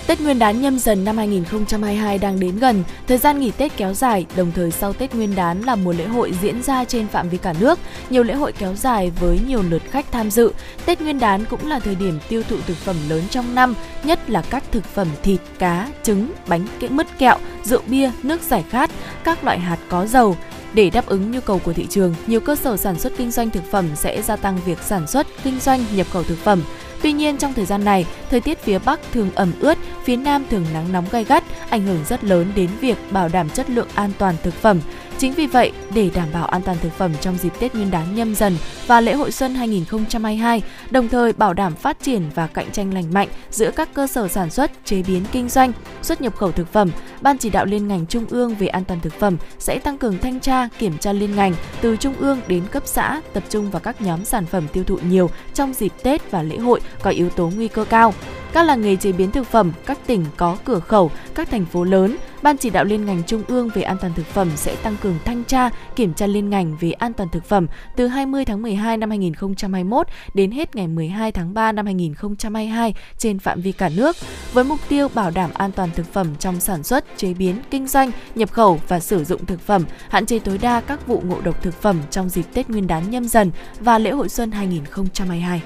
Tết Nguyên đán nhâm dần năm 2022 đang đến gần, thời gian nghỉ Tết kéo dài, đồng thời sau Tết Nguyên đán là mùa lễ hội diễn ra trên phạm vi cả nước, nhiều lễ hội kéo dài với nhiều lượt khách tham dự. Tết Nguyên đán cũng là thời điểm tiêu thụ thực phẩm lớn trong năm, nhất là các thực phẩm thịt, cá, trứng, bánh kẽ mứt kẹo, rượu bia, nước giải khát, các loại hạt có dầu. Để đáp ứng nhu cầu của thị trường, nhiều cơ sở sản xuất kinh doanh thực phẩm sẽ gia tăng việc sản xuất, kinh doanh, nhập khẩu thực phẩm. Tuy nhiên trong thời gian này, thời tiết phía Bắc thường ẩm ướt, phía Nam thường nắng nóng gai gắt, ảnh hưởng rất lớn đến việc bảo đảm chất lượng an toàn thực phẩm. Chính vì vậy, để đảm bảo an toàn thực phẩm trong dịp Tết Nguyên đán nhâm dần và lễ hội xuân 2022, đồng thời bảo đảm phát triển và cạnh tranh lành mạnh giữa các cơ sở sản xuất, chế biến kinh doanh, xuất nhập khẩu thực phẩm, Ban chỉ đạo liên ngành trung ương về an toàn thực phẩm sẽ tăng cường thanh tra, kiểm tra liên ngành từ trung ương đến cấp xã, tập trung vào các nhóm sản phẩm tiêu thụ nhiều trong dịp Tết và lễ hội có yếu tố nguy cơ cao. Các làng nghề chế biến thực phẩm, các tỉnh có cửa khẩu, các thành phố lớn, Ban chỉ đạo liên ngành trung ương về an toàn thực phẩm sẽ tăng cường thanh tra, kiểm tra liên ngành về an toàn thực phẩm từ 20 tháng 12 năm 2021 đến hết ngày 12 tháng 3 năm 2022 trên phạm vi cả nước, với mục tiêu bảo đảm an toàn thực phẩm trong sản xuất, chế biến, kinh doanh, nhập khẩu và sử dụng thực phẩm, hạn chế tối đa các vụ ngộ độc thực phẩm trong dịp Tết Nguyên đán nhâm dần và lễ hội xuân 2022.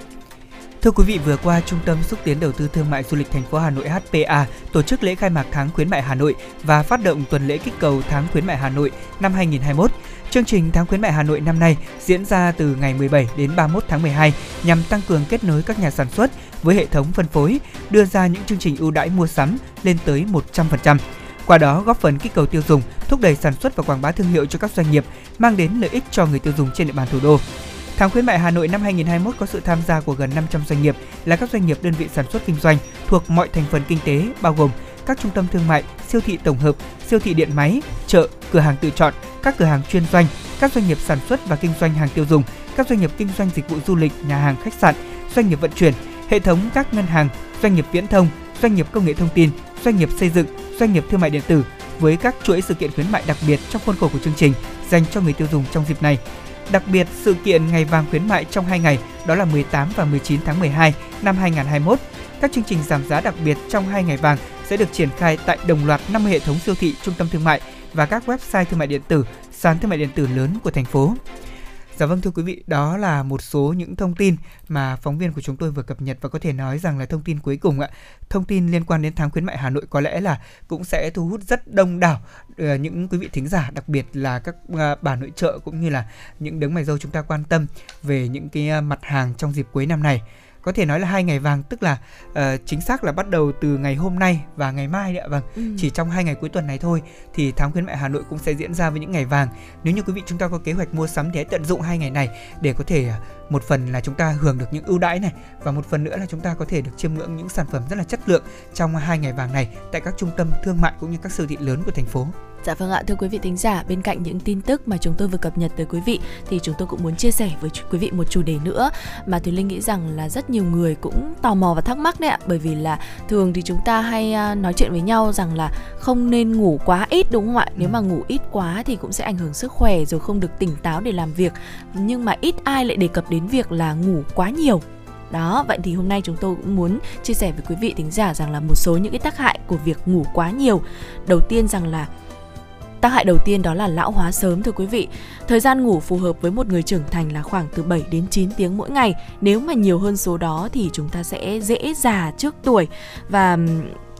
Thưa quý vị, vừa qua Trung tâm xúc tiến đầu tư thương mại du lịch thành phố Hà Nội HPA tổ chức lễ khai mạc tháng khuyến mại Hà Nội và phát động tuần lễ kích cầu tháng khuyến mại Hà Nội năm 2021. Chương trình tháng khuyến mại Hà Nội năm nay diễn ra từ ngày 17 đến 31 tháng 12 nhằm tăng cường kết nối các nhà sản xuất với hệ thống phân phối, đưa ra những chương trình ưu đãi mua sắm lên tới 100%. Qua đó góp phần kích cầu tiêu dùng, thúc đẩy sản xuất và quảng bá thương hiệu cho các doanh nghiệp, mang đến lợi ích cho người tiêu dùng trên địa bàn thủ đô. Tháng khuyến mại Hà Nội năm 2021 có sự tham gia của gần 500 doanh nghiệp là các doanh nghiệp đơn vị sản xuất kinh doanh thuộc mọi thành phần kinh tế bao gồm các trung tâm thương mại, siêu thị tổng hợp, siêu thị điện máy, chợ, cửa hàng tự chọn, các cửa hàng chuyên doanh, các doanh nghiệp sản xuất và kinh doanh hàng tiêu dùng, các doanh nghiệp kinh doanh dịch vụ du lịch, nhà hàng, khách sạn, doanh nghiệp vận chuyển, hệ thống các ngân hàng, doanh nghiệp viễn thông, doanh nghiệp công nghệ thông tin, doanh nghiệp xây dựng, doanh nghiệp thương mại điện tử với các chuỗi sự kiện khuyến mại đặc biệt trong khuôn khổ của chương trình dành cho người tiêu dùng trong dịp này. Đặc biệt, sự kiện Ngày vàng khuyến mại trong 2 ngày, đó là 18 và 19 tháng 12 năm 2021. Các chương trình giảm giá đặc biệt trong 2 ngày vàng sẽ được triển khai tại đồng loạt 50 hệ thống siêu thị, trung tâm thương mại và các website thương mại điện tử, sàn thương mại điện tử lớn của thành phố. Dạ vâng thưa quý vị, đó là một số những thông tin mà phóng viên của chúng tôi vừa cập nhật và có thể nói rằng là thông tin cuối cùng ạ. Thông tin liên quan đến tháng khuyến mại Hà Nội có lẽ là cũng sẽ thu hút rất đông đảo ờ, những quý vị thính giả, đặc biệt là các ờ, bà nội trợ cũng như là những đấng mày dâu chúng ta quan tâm về những cái ờ, mặt hàng trong dịp cuối năm này có thể nói là hai ngày vàng tức là uh, chính xác là bắt đầu từ ngày hôm nay và ngày mai đấy ạ vâng ừ. chỉ trong hai ngày cuối tuần này thôi thì tháng khuyến mại Hà Nội cũng sẽ diễn ra với những ngày vàng nếu như quý vị chúng ta có kế hoạch mua sắm thì hãy tận dụng hai ngày này để có thể ờ, một phần là chúng ta hưởng được những ưu đãi này và một phần nữa là chúng ta có thể được chiêm ngưỡng những sản phẩm rất là chất lượng trong hai ngày vàng này tại các trung tâm thương mại cũng như các siêu thị lớn của thành phố. Dạ vâng ạ, thưa quý vị thính giả, bên cạnh những tin tức mà chúng tôi vừa cập nhật tới quý vị thì chúng tôi cũng muốn chia sẻ với quý vị một chủ đề nữa mà Thùy Linh nghĩ rằng là rất nhiều người cũng tò mò và thắc mắc đấy ạ, bởi vì là thường thì chúng ta hay nói chuyện với nhau rằng là không nên ngủ quá ít đúng không ạ? Nếu mà ngủ ít quá thì cũng sẽ ảnh hưởng sức khỏe rồi không được tỉnh táo để làm việc. Nhưng mà ít ai lại đề cập đến việc là ngủ quá nhiều đó vậy thì hôm nay chúng tôi cũng muốn chia sẻ với quý vị thính giả rằng là một số những cái tác hại của việc ngủ quá nhiều đầu tiên rằng là Tác hại đầu tiên đó là lão hóa sớm thưa quý vị. Thời gian ngủ phù hợp với một người trưởng thành là khoảng từ 7 đến 9 tiếng mỗi ngày. Nếu mà nhiều hơn số đó thì chúng ta sẽ dễ già trước tuổi và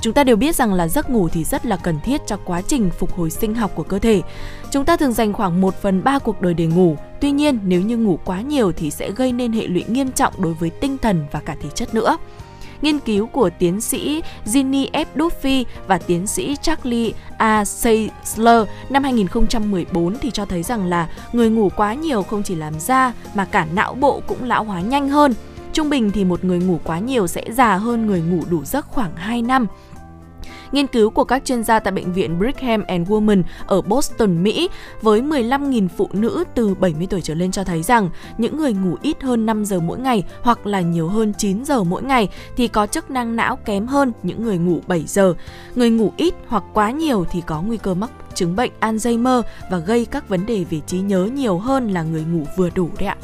Chúng ta đều biết rằng là giấc ngủ thì rất là cần thiết cho quá trình phục hồi sinh học của cơ thể. Chúng ta thường dành khoảng 1 phần 3 cuộc đời để ngủ. Tuy nhiên, nếu như ngủ quá nhiều thì sẽ gây nên hệ lụy nghiêm trọng đối với tinh thần và cả thể chất nữa. Nghiên cứu của tiến sĩ Ginny F. Duffy và tiến sĩ Charlie A. Seisler năm 2014 thì cho thấy rằng là người ngủ quá nhiều không chỉ làm da mà cả não bộ cũng lão hóa nhanh hơn. Trung bình thì một người ngủ quá nhiều sẽ già hơn người ngủ đủ giấc khoảng 2 năm. Nghiên cứu của các chuyên gia tại bệnh viện Brigham and Women ở Boston, Mỹ với 15.000 phụ nữ từ 70 tuổi trở lên cho thấy rằng những người ngủ ít hơn 5 giờ mỗi ngày hoặc là nhiều hơn 9 giờ mỗi ngày thì có chức năng não kém hơn những người ngủ 7 giờ. Người ngủ ít hoặc quá nhiều thì có nguy cơ mắc chứng bệnh Alzheimer và gây các vấn đề về trí nhớ nhiều hơn là người ngủ vừa đủ đấy ạ.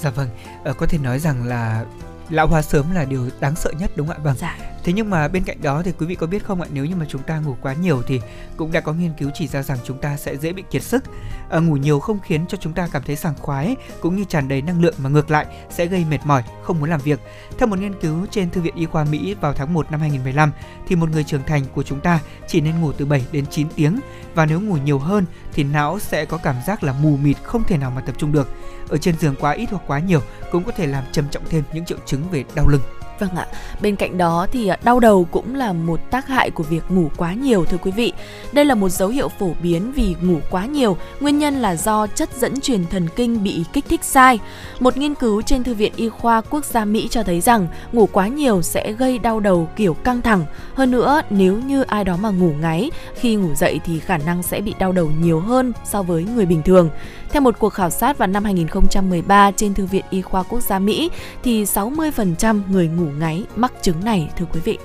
Dạ vâng, ờ, có thể nói rằng là lão hóa sớm là điều đáng sợ nhất đúng không ạ? Vâng. Dạ. Thế nhưng mà bên cạnh đó thì quý vị có biết không ạ, nếu như mà chúng ta ngủ quá nhiều thì cũng đã có nghiên cứu chỉ ra rằng chúng ta sẽ dễ bị kiệt sức. À, ngủ nhiều không khiến cho chúng ta cảm thấy sảng khoái cũng như tràn đầy năng lượng mà ngược lại sẽ gây mệt mỏi, không muốn làm việc. Theo một nghiên cứu trên Thư viện Y khoa Mỹ vào tháng 1 năm 2015 thì một người trưởng thành của chúng ta chỉ nên ngủ từ 7 đến 9 tiếng và nếu ngủ nhiều hơn thì não sẽ có cảm giác là mù mịt không thể nào mà tập trung được. Ở trên giường quá ít hoặc quá nhiều cũng có thể làm trầm trọng thêm những triệu chứng về đau lưng. Vâng ạ, bên cạnh đó thì à, đau đầu cũng là một tác hại của việc ngủ quá nhiều thưa quý vị. Đây là một dấu hiệu phổ biến vì ngủ quá nhiều, nguyên nhân là do chất dẫn truyền thần kinh bị kích thích sai. Một nghiên cứu trên Thư viện Y khoa Quốc gia Mỹ cho thấy rằng ngủ quá nhiều sẽ gây đau đầu kiểu căng thẳng. Hơn nữa, nếu như ai đó mà ngủ ngáy, khi ngủ dậy thì khả năng sẽ bị đau đầu nhiều hơn so với người bình thường. Theo một cuộc khảo sát vào năm 2013 trên Thư viện Y khoa Quốc gia Mỹ thì 60% người ngủ ngáy mắc chứng này thưa quý vị.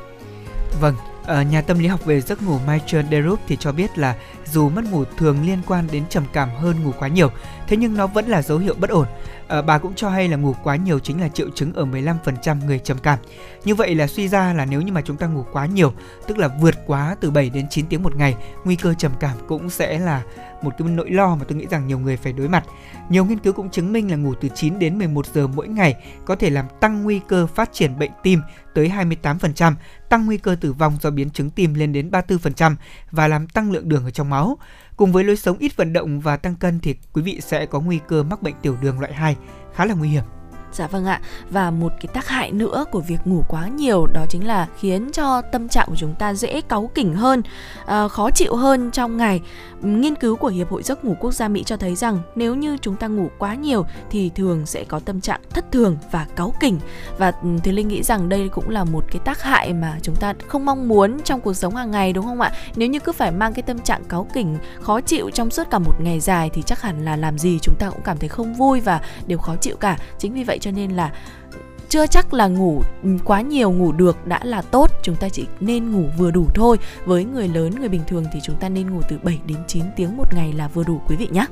Vâng, ở nhà tâm lý học về giấc ngủ Michael Derup thì cho biết là dù mất ngủ thường liên quan đến trầm cảm hơn ngủ quá nhiều, thế nhưng nó vẫn là dấu hiệu bất ổn. À, bà cũng cho hay là ngủ quá nhiều chính là triệu chứng ở 15% người trầm cảm. Như vậy là suy ra là nếu như mà chúng ta ngủ quá nhiều, tức là vượt quá từ 7 đến 9 tiếng một ngày, nguy cơ trầm cảm cũng sẽ là một cái nỗi lo mà tôi nghĩ rằng nhiều người phải đối mặt. Nhiều nghiên cứu cũng chứng minh là ngủ từ 9 đến 11 giờ mỗi ngày có thể làm tăng nguy cơ phát triển bệnh tim tới 28%, tăng nguy cơ tử vong do biến chứng tim lên đến 34% và làm tăng lượng đường ở trong máu. Cùng với lối sống ít vận động và tăng cân thì quý vị sẽ có nguy cơ mắc bệnh tiểu đường loại 2 khá là nguy hiểm. Dạ vâng ạ. Và một cái tác hại nữa của việc ngủ quá nhiều đó chính là khiến cho tâm trạng của chúng ta dễ cáu kỉnh hơn, ờ, khó chịu hơn trong ngày. Nghiên cứu của Hiệp hội Giấc ngủ Quốc gia Mỹ cho thấy rằng nếu như chúng ta ngủ quá nhiều thì thường sẽ có tâm trạng thất thường và cáu kỉnh. Và ừ, Thùy Linh nghĩ rằng đây cũng là một cái tác hại mà chúng ta không mong muốn trong cuộc sống hàng ngày đúng không ạ? Nếu như cứ phải mang cái tâm trạng cáu kỉnh, khó chịu trong suốt cả một ngày dài thì chắc hẳn là làm gì chúng ta cũng cảm thấy không vui và đều khó chịu cả. Chính vì vậy cho nên là chưa chắc là ngủ quá nhiều ngủ được đã là tốt. Chúng ta chỉ nên ngủ vừa đủ thôi. Với người lớn người bình thường thì chúng ta nên ngủ từ 7 đến 9 tiếng một ngày là vừa đủ quý vị nhé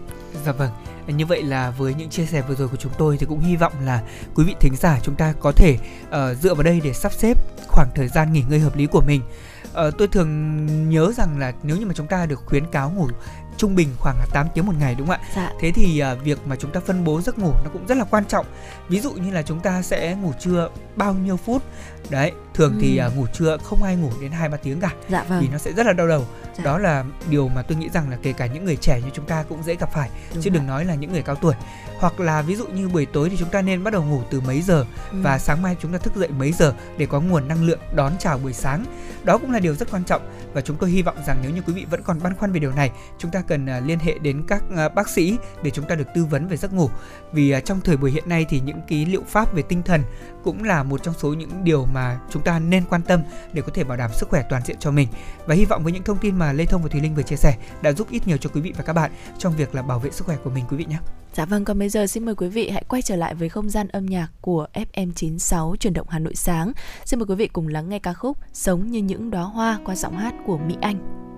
Dạ vâng như vậy là với những chia sẻ vừa rồi của chúng tôi thì cũng hy vọng là quý vị thính giả chúng ta có thể uh, dựa vào đây để sắp xếp khoảng thời gian nghỉ ngơi hợp lý của mình. Uh, tôi thường nhớ rằng là nếu như mà chúng ta được khuyến cáo ngủ trung bình khoảng là 8 tiếng một ngày đúng không ạ? Dạ. Thế thì uh, việc mà chúng ta phân bố giấc ngủ nó cũng rất là quan trọng. Ví dụ như là chúng ta sẽ ngủ trưa bao nhiêu phút. Đấy, thường ừ. thì uh, ngủ trưa không ai ngủ đến 2 3 tiếng cả. Dạ vâng. Vì nó sẽ rất là đau đầu. Dạ. Đó là điều mà tôi nghĩ rằng là kể cả những người trẻ như chúng ta cũng dễ gặp phải, đúng chứ đừng nói là những người cao tuổi. Hoặc là ví dụ như buổi tối thì chúng ta nên bắt đầu ngủ từ mấy giờ ừ. và sáng mai chúng ta thức dậy mấy giờ để có nguồn năng lượng đón chào buổi sáng. Đó cũng là điều rất quan trọng và chúng tôi hy vọng rằng nếu như quý vị vẫn còn băn khoăn về điều này, chúng ta cần uh, liên hệ đến các uh, bác sĩ để chúng ta được tư vấn về giấc ngủ. Vì uh, trong thời buổi hiện nay thì những cái liệu pháp về tinh thần cũng là một trong số những điều mà chúng ta nên quan tâm để có thể bảo đảm sức khỏe toàn diện cho mình. Và hy vọng với những thông tin mà Lê Thông và Thùy Linh vừa chia sẻ đã giúp ít nhiều cho quý vị và các bạn trong việc là bảo vệ sức khỏe của mình quý vị nhé. Dạ vâng, còn bây giờ xin mời quý vị hãy quay trở lại với không gian âm nhạc của FM96 chuyển động Hà Nội sáng. Xin mời quý vị cùng lắng nghe ca khúc Sống như những đóa hoa qua giọng hát của Mỹ Anh.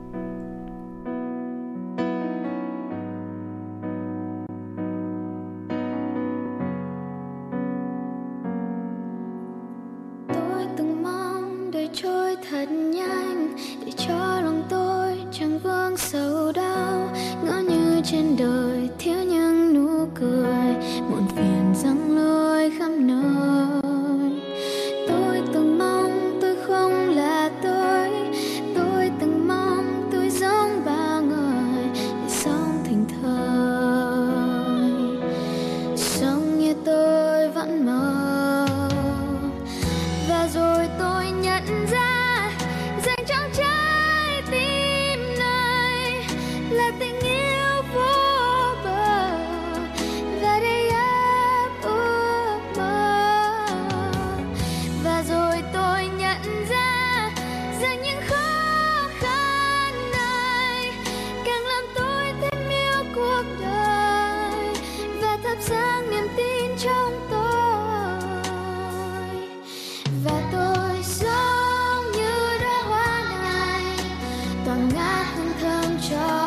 Thật nhanh để cho lòng tôi chẳng vương sầu đau. Ngỡ như trên đời thiếu những nụ cười, muộn phiền răng lối khắp nơi. Tôi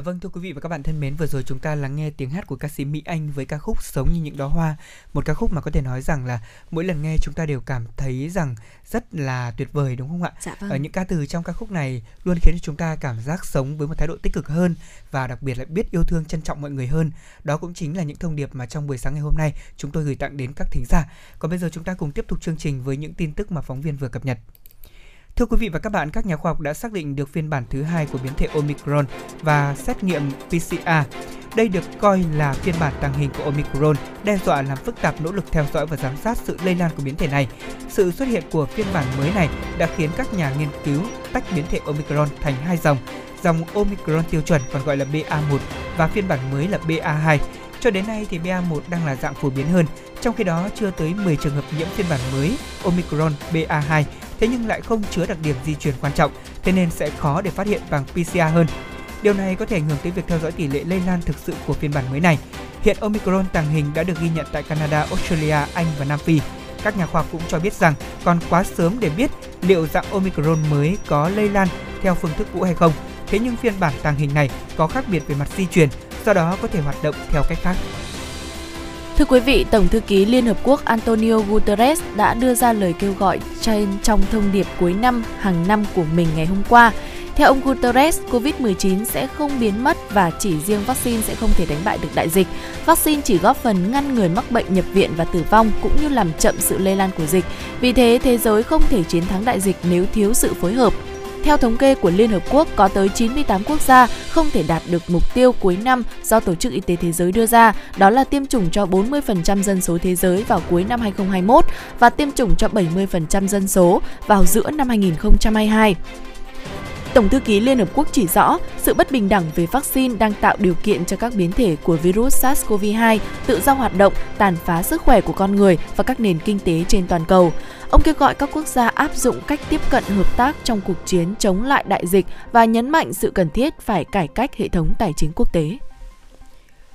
Dạ vâng thưa quý vị và các bạn thân mến, vừa rồi chúng ta lắng nghe tiếng hát của ca sĩ Mỹ Anh với ca khúc Sống như những đóa hoa, một ca khúc mà có thể nói rằng là mỗi lần nghe chúng ta đều cảm thấy rằng rất là tuyệt vời đúng không ạ? Dạ vâng. Ở những ca từ trong ca khúc này luôn khiến cho chúng ta cảm giác sống với một thái độ tích cực hơn và đặc biệt là biết yêu thương trân trọng mọi người hơn. Đó cũng chính là những thông điệp mà trong buổi sáng ngày hôm nay chúng tôi gửi tặng đến các thính giả. Còn bây giờ chúng ta cùng tiếp tục chương trình với những tin tức mà phóng viên vừa cập nhật. Thưa quý vị và các bạn, các nhà khoa học đã xác định được phiên bản thứ hai của biến thể Omicron và xét nghiệm PCR. Đây được coi là phiên bản tàng hình của Omicron, đe dọa làm phức tạp nỗ lực theo dõi và giám sát sự lây lan của biến thể này. Sự xuất hiện của phiên bản mới này đã khiến các nhà nghiên cứu tách biến thể Omicron thành hai dòng, dòng Omicron tiêu chuẩn còn gọi là BA1 và phiên bản mới là BA2. Cho đến nay thì BA1 đang là dạng phổ biến hơn, trong khi đó chưa tới 10 trường hợp nhiễm phiên bản mới Omicron BA2 thế nhưng lại không chứa đặc điểm di truyền quan trọng, thế nên sẽ khó để phát hiện bằng PCR hơn. Điều này có thể ảnh hưởng tới việc theo dõi tỷ lệ lây lan thực sự của phiên bản mới này. Hiện Omicron tàng hình đã được ghi nhận tại Canada, Australia, Anh và Nam Phi. Các nhà khoa học cũng cho biết rằng còn quá sớm để biết liệu dạng Omicron mới có lây lan theo phương thức cũ hay không. Thế nhưng phiên bản tàng hình này có khác biệt về mặt di truyền, do đó có thể hoạt động theo cách khác. Thưa quý vị, Tổng thư ký Liên Hợp Quốc Antonio Guterres đã đưa ra lời kêu gọi trên trong thông điệp cuối năm hàng năm của mình ngày hôm qua. Theo ông Guterres, COVID-19 sẽ không biến mất và chỉ riêng vaccine sẽ không thể đánh bại được đại dịch. Vaccine chỉ góp phần ngăn người mắc bệnh nhập viện và tử vong cũng như làm chậm sự lây lan của dịch. Vì thế, thế giới không thể chiến thắng đại dịch nếu thiếu sự phối hợp, theo thống kê của Liên Hợp Quốc, có tới 98 quốc gia không thể đạt được mục tiêu cuối năm do Tổ chức Y tế Thế giới đưa ra, đó là tiêm chủng cho 40% dân số thế giới vào cuối năm 2021 và tiêm chủng cho 70% dân số vào giữa năm 2022. Tổng thư ký Liên Hợp Quốc chỉ rõ sự bất bình đẳng về vaccine đang tạo điều kiện cho các biến thể của virus SARS-CoV-2 tự do hoạt động, tàn phá sức khỏe của con người và các nền kinh tế trên toàn cầu. Ông kêu gọi các quốc gia áp dụng cách tiếp cận hợp tác trong cuộc chiến chống lại đại dịch và nhấn mạnh sự cần thiết phải cải cách hệ thống tài chính quốc tế.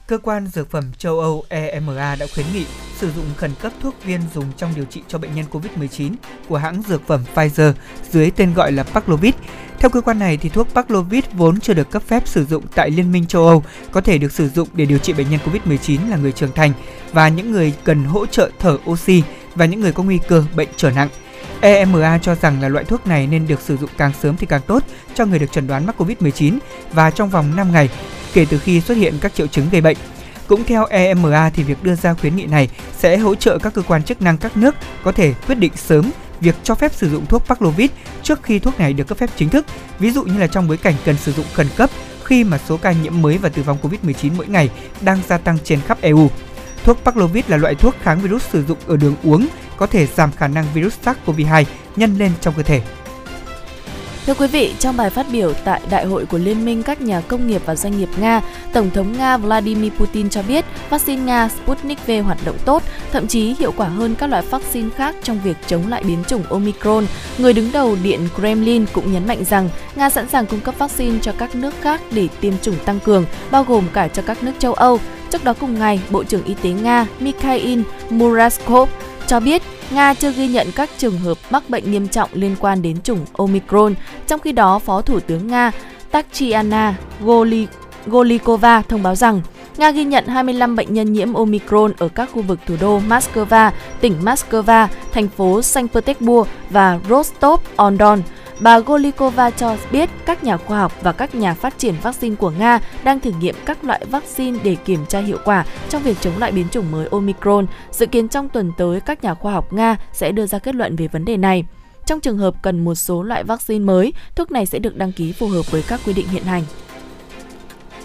Cơ quan Dược phẩm châu Âu EMA đã khuyến nghị sử dụng khẩn cấp thuốc viên dùng trong điều trị cho bệnh nhân COVID-19 của hãng dược phẩm Pfizer dưới tên gọi là Paxlovid. Theo cơ quan này thì thuốc Paxlovid vốn chưa được cấp phép sử dụng tại Liên minh châu Âu, có thể được sử dụng để điều trị bệnh nhân COVID-19 là người trưởng thành và những người cần hỗ trợ thở oxy và những người có nguy cơ bệnh trở nặng. EMA cho rằng là loại thuốc này nên được sử dụng càng sớm thì càng tốt cho người được chẩn đoán mắc COVID-19 và trong vòng 5 ngày kể từ khi xuất hiện các triệu chứng gây bệnh. Cũng theo EMA thì việc đưa ra khuyến nghị này sẽ hỗ trợ các cơ quan chức năng các nước có thể quyết định sớm việc cho phép sử dụng thuốc Paxlovid trước khi thuốc này được cấp phép chính thức, ví dụ như là trong bối cảnh cần sử dụng khẩn cấp khi mà số ca nhiễm mới và tử vong COVID-19 mỗi ngày đang gia tăng trên khắp EU. Thuốc Paxlovid là loại thuốc kháng virus sử dụng ở đường uống, có thể giảm khả năng virus SARS-CoV-2 nhân lên trong cơ thể. Thưa quý vị, trong bài phát biểu tại Đại hội của Liên minh các nhà công nghiệp và doanh nghiệp Nga, Tổng thống Nga Vladimir Putin cho biết vaccine Nga Sputnik V hoạt động tốt, thậm chí hiệu quả hơn các loại vaccine khác trong việc chống lại biến chủng Omicron. Người đứng đầu Điện Kremlin cũng nhấn mạnh rằng Nga sẵn sàng cung cấp vaccine cho các nước khác để tiêm chủng tăng cường, bao gồm cả cho các nước châu Âu. Trước đó cùng ngày, Bộ trưởng Y tế Nga Mikhail Muraskov cho biết Nga chưa ghi nhận các trường hợp mắc bệnh nghiêm trọng liên quan đến chủng Omicron. Trong khi đó, Phó Thủ tướng Nga Tatiana Golikova thông báo rằng Nga ghi nhận 25 bệnh nhân nhiễm Omicron ở các khu vực thủ đô Moscow, tỉnh Moscow, thành phố Saint Petersburg và Rostov-on-Don. Bà Golikova cho biết các nhà khoa học và các nhà phát triển vaccine của Nga đang thử nghiệm các loại vaccine để kiểm tra hiệu quả trong việc chống lại biến chủng mới Omicron. Dự kiến trong tuần tới, các nhà khoa học Nga sẽ đưa ra kết luận về vấn đề này. Trong trường hợp cần một số loại vaccine mới, thuốc này sẽ được đăng ký phù hợp với các quy định hiện hành.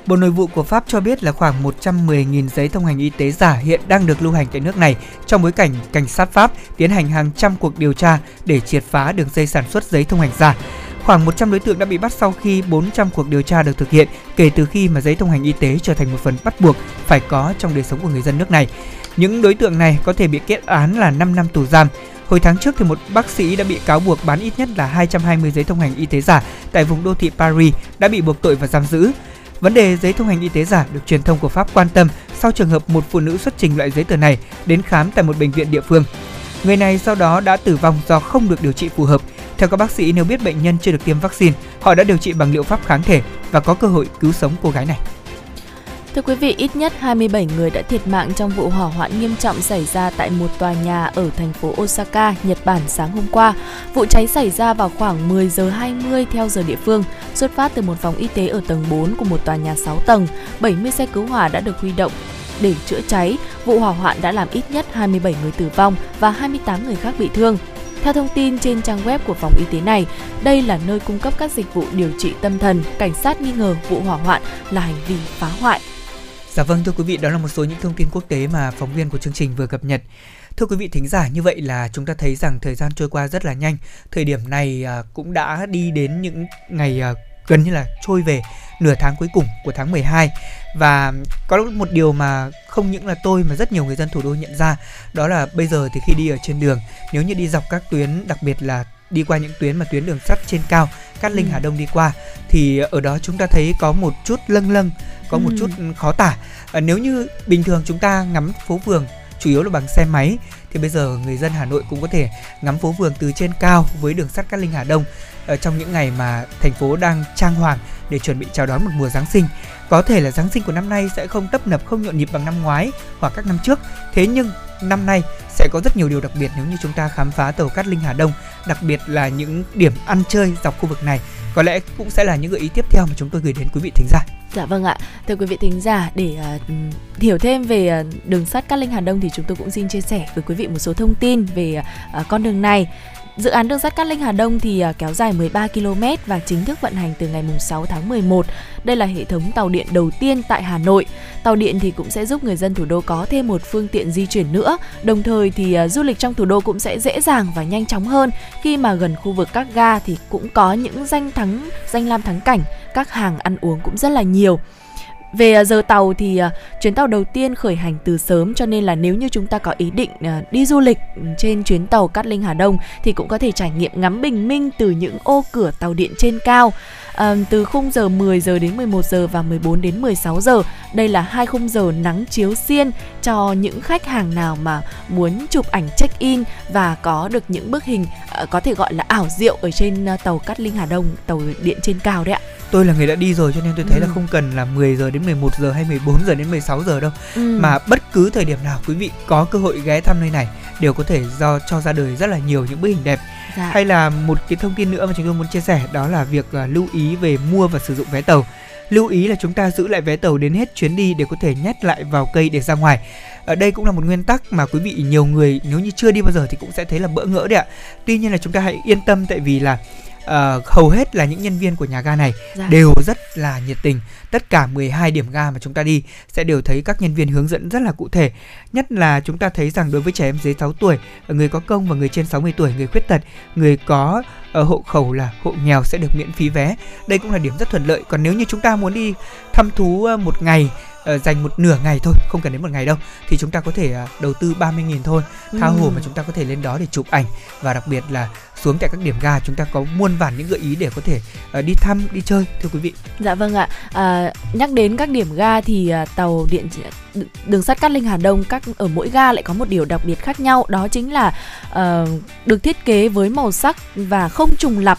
Bộ Nội vụ của Pháp cho biết là khoảng 110.000 giấy thông hành y tế giả hiện đang được lưu hành tại nước này trong bối cảnh cảnh sát Pháp tiến hành hàng trăm cuộc điều tra để triệt phá đường dây sản xuất giấy thông hành giả. Khoảng 100 đối tượng đã bị bắt sau khi 400 cuộc điều tra được thực hiện kể từ khi mà giấy thông hành y tế trở thành một phần bắt buộc phải có trong đời sống của người dân nước này. Những đối tượng này có thể bị kết án là 5 năm tù giam. Hồi tháng trước thì một bác sĩ đã bị cáo buộc bán ít nhất là 220 giấy thông hành y tế giả tại vùng đô thị Paris đã bị buộc tội và giam giữ. Vấn đề giấy thông hành y tế giả được truyền thông của Pháp quan tâm sau trường hợp một phụ nữ xuất trình loại giấy tờ này đến khám tại một bệnh viện địa phương. Người này sau đó đã tử vong do không được điều trị phù hợp. Theo các bác sĩ, nếu biết bệnh nhân chưa được tiêm vaccine, họ đã điều trị bằng liệu pháp kháng thể và có cơ hội cứu sống cô gái này. Thưa quý vị, ít nhất 27 người đã thiệt mạng trong vụ hỏa hoạn nghiêm trọng xảy ra tại một tòa nhà ở thành phố Osaka, Nhật Bản sáng hôm qua. Vụ cháy xảy ra vào khoảng 10 giờ 20 theo giờ địa phương, xuất phát từ một phòng y tế ở tầng 4 của một tòa nhà 6 tầng. 70 xe cứu hỏa đã được huy động để chữa cháy. Vụ hỏa hoạn đã làm ít nhất 27 người tử vong và 28 người khác bị thương. Theo thông tin trên trang web của phòng y tế này, đây là nơi cung cấp các dịch vụ điều trị tâm thần. Cảnh sát nghi ngờ vụ hỏa hoạn là hành vi phá hoại. Dạ vâng thưa quý vị, đó là một số những thông tin quốc tế mà phóng viên của chương trình vừa cập nhật. Thưa quý vị thính giả, như vậy là chúng ta thấy rằng thời gian trôi qua rất là nhanh. Thời điểm này à, cũng đã đi đến những ngày à, gần như là trôi về nửa tháng cuối cùng của tháng 12 và có một điều mà không những là tôi mà rất nhiều người dân thủ đô nhận ra đó là bây giờ thì khi đi ở trên đường nếu như đi dọc các tuyến đặc biệt là đi qua những tuyến mà tuyến đường sắt trên cao Cát Linh ừ. Hà Đông đi qua thì ở đó chúng ta thấy có một chút lâng lâng có một chút khó tả à, nếu như bình thường chúng ta ngắm phố phường chủ yếu là bằng xe máy thì bây giờ người dân Hà Nội cũng có thể ngắm phố phường từ trên cao với đường sắt Cát Linh Hà Đông ở trong những ngày mà thành phố đang trang hoàng để chuẩn bị chào đón một mùa Giáng sinh. Có thể là Giáng sinh của năm nay sẽ không tấp nập không nhộn nhịp bằng năm ngoái hoặc các năm trước, thế nhưng năm nay sẽ có rất nhiều điều đặc biệt nếu như chúng ta khám phá tàu Cát Linh Hà Đông, đặc biệt là những điểm ăn chơi dọc khu vực này. Có lẽ cũng sẽ là những gợi ý tiếp theo mà chúng tôi gửi đến quý vị thính giả. Dạ vâng ạ. Thưa quý vị thính giả, để uh, hiểu thêm về uh, đường sắt Cát Linh Hà Đông thì chúng tôi cũng xin chia sẻ với quý vị một số thông tin về uh, con đường này. Dự án đường sắt Cát Linh Hà Đông thì à, kéo dài 13 km và chính thức vận hành từ ngày 6 tháng 11. Đây là hệ thống tàu điện đầu tiên tại Hà Nội. Tàu điện thì cũng sẽ giúp người dân thủ đô có thêm một phương tiện di chuyển nữa. Đồng thời thì à, du lịch trong thủ đô cũng sẽ dễ dàng và nhanh chóng hơn khi mà gần khu vực các ga thì cũng có những danh thắng, danh lam thắng cảnh, các hàng ăn uống cũng rất là nhiều. Về à, giờ tàu thì à, chuyến tàu đầu tiên khởi hành từ sớm, cho nên là nếu như chúng ta có ý định à, đi du lịch trên chuyến tàu Cát Linh Hà Đông thì cũng có thể trải nghiệm ngắm bình minh từ những ô cửa tàu điện trên cao. À, từ khung giờ 10 giờ đến 11 giờ và 14 đến 16 giờ. Đây là hai khung giờ nắng chiếu xiên cho những khách hàng nào mà muốn chụp ảnh check-in và có được những bức hình có thể gọi là ảo diệu ở trên tàu Cát Linh Hà Đông, tàu điện trên cao đấy ạ tôi là người đã đi rồi cho nên tôi thấy ừ. là không cần là 10 giờ đến 11 giờ hay 14 giờ đến 16 giờ đâu ừ. mà bất cứ thời điểm nào quý vị có cơ hội ghé thăm nơi này đều có thể do cho ra đời rất là nhiều những bức hình đẹp. Dạ. hay là một cái thông tin nữa mà chúng tôi muốn chia sẻ đó là việc uh, lưu ý về mua và sử dụng vé tàu. Lưu ý là chúng ta giữ lại vé tàu đến hết chuyến đi để có thể nhét lại vào cây để ra ngoài. Ở đây cũng là một nguyên tắc mà quý vị nhiều người nếu như chưa đi bao giờ thì cũng sẽ thấy là bỡ ngỡ đấy ạ. Tuy nhiên là chúng ta hãy yên tâm tại vì là uh, hầu hết là những nhân viên của nhà ga này dạ. đều rất là nhiệt tình. Tất cả 12 điểm ga mà chúng ta đi sẽ đều thấy các nhân viên hướng dẫn rất là cụ thể. Nhất là chúng ta thấy rằng đối với trẻ em dưới 6 tuổi, người có công và người trên 60 tuổi, người khuyết tật, người có uh, hộ khẩu là hộ nghèo sẽ được miễn phí vé. Đây cũng là điểm rất thuận lợi. Còn nếu như chúng ta muốn đi thăm thú uh, một ngày dành một nửa ngày thôi không cần đến một ngày đâu thì chúng ta có thể đầu tư 30.000 thôi tha ừ. hồ mà chúng ta có thể lên đó để chụp ảnh và đặc biệt là xuống tại các điểm ga chúng ta có muôn vàn những gợi ý để có thể uh, đi thăm đi chơi thưa quý vị. Dạ vâng ạ. À, nhắc đến các điểm ga thì uh, tàu điện đường sắt Cát Linh Hà Đông các ở mỗi ga lại có một điều đặc biệt khác nhau đó chính là uh, được thiết kế với màu sắc và không trùng lặp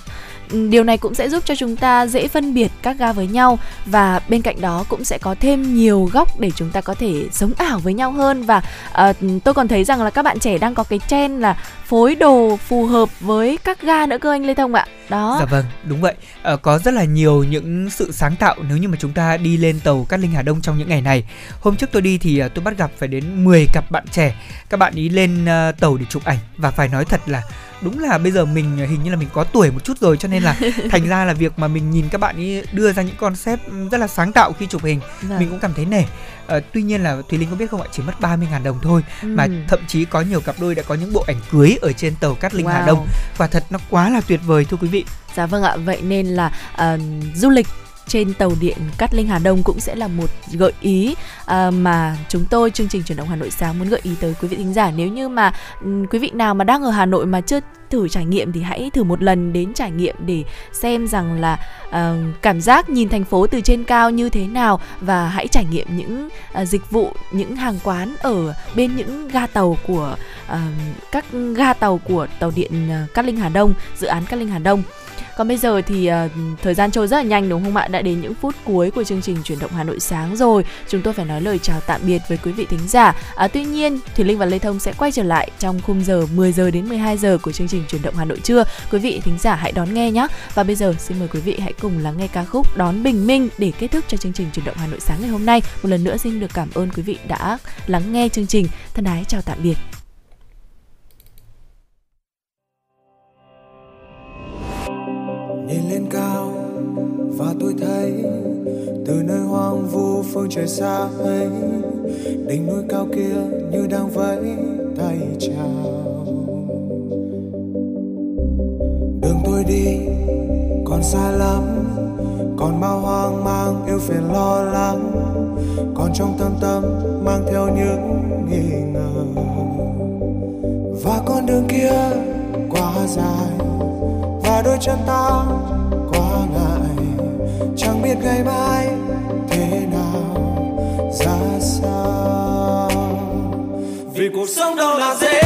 điều này cũng sẽ giúp cho chúng ta dễ phân biệt các ga với nhau và bên cạnh đó cũng sẽ có thêm nhiều góc để chúng ta có thể sống ảo với nhau hơn và uh, tôi còn thấy rằng là các bạn trẻ đang có cái trend là phối đồ phù hợp với các ga nữa cơ anh Lê Thông ạ. Đó. Dạ vâng, đúng vậy. À, có rất là nhiều những sự sáng tạo nếu như mà chúng ta đi lên tàu Cát Linh Hà Đông trong những ngày này. Hôm trước tôi đi thì uh, tôi bắt gặp phải đến 10 cặp bạn trẻ. Các bạn ý lên uh, tàu để chụp ảnh và phải nói thật là đúng là bây giờ mình hình như là mình có tuổi một chút rồi cho nên là thành ra là việc mà mình nhìn các bạn ấy đưa ra những concept rất là sáng tạo khi chụp hình vâng. mình cũng cảm thấy nể à, tuy nhiên là thùy linh có biết không ạ chỉ mất 30 ngàn đồng thôi ừ. mà thậm chí có nhiều cặp đôi đã có những bộ ảnh cưới ở trên tàu cát linh wow. hà đông và thật nó quá là tuyệt vời thưa quý vị dạ vâng ạ vậy nên là uh, du lịch trên tàu điện Cát Linh Hà Đông cũng sẽ là một gợi ý à, mà chúng tôi chương trình chuyển động Hà Nội sáng muốn gợi ý tới quý vị thính giả. Nếu như mà ừ, quý vị nào mà đang ở Hà Nội mà chưa thử trải nghiệm thì hãy thử một lần đến trải nghiệm để xem rằng là uh, cảm giác nhìn thành phố từ trên cao như thế nào và hãy trải nghiệm những uh, dịch vụ những hàng quán ở bên những ga tàu của uh, các ga tàu của tàu điện uh, Cát Linh Hà Đông dự án Cát Linh Hà Đông. Còn bây giờ thì uh, thời gian trôi rất là nhanh đúng không ạ? Đã đến những phút cuối của chương trình chuyển động Hà Nội sáng rồi. Chúng tôi phải nói lời chào tạm biệt với quý vị thính giả. À, tuy nhiên, thủy Linh và Lê Thông sẽ quay trở lại trong khung giờ 10 giờ đến 12 giờ của chương trình chuyển động Hà Nội trưa. Quý vị thính giả hãy đón nghe nhé. Và bây giờ xin mời quý vị hãy cùng lắng nghe ca khúc Đón Bình Minh để kết thúc cho chương trình chuyển động Hà Nội sáng ngày hôm nay. Một lần nữa xin được cảm ơn quý vị đã lắng nghe chương trình. Thân ái chào tạm biệt. Nhìn lên cao và tôi thấy từ nơi hoang vu phương trời xa ấy, đỉnh núi cao kia như đang vẫy tay chào. Đường tôi đi còn xa lắm, còn bao hoang mang yêu phiền lo lắng, còn trong tâm tâm mang theo những nghi ngờ. Và con đường kia quá dài và đôi chân ta quá ngại. Chẳng biết ngày mai thế nào, ra sao. Vì cuộc sống đâu là dễ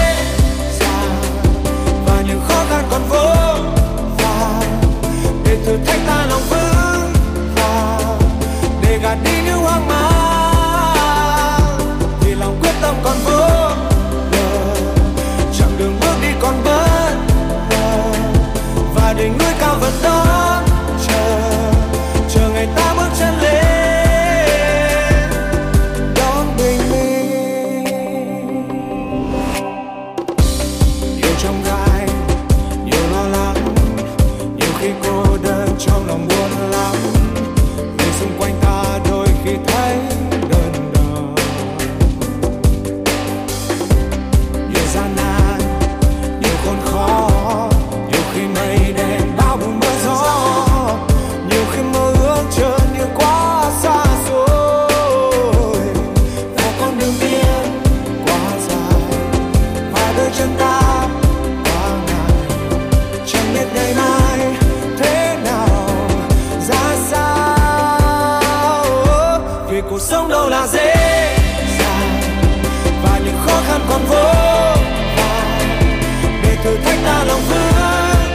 những còn vô để thử thách ta lòng vững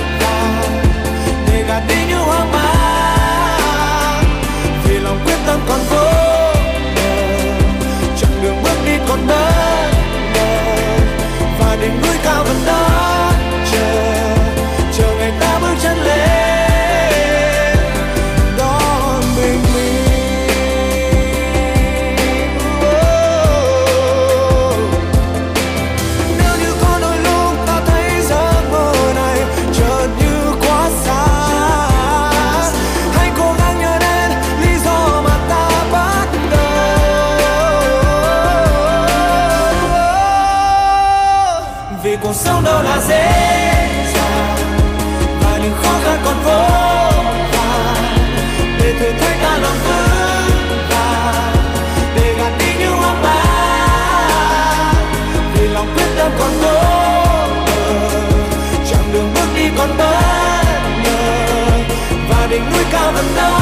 để gạt đi những hoang mang. Vì lòng quyết tâm còn vô chặng đường bước đi còn bất ngờ. Và đỉnh núi cao vẫn đó và đỉnh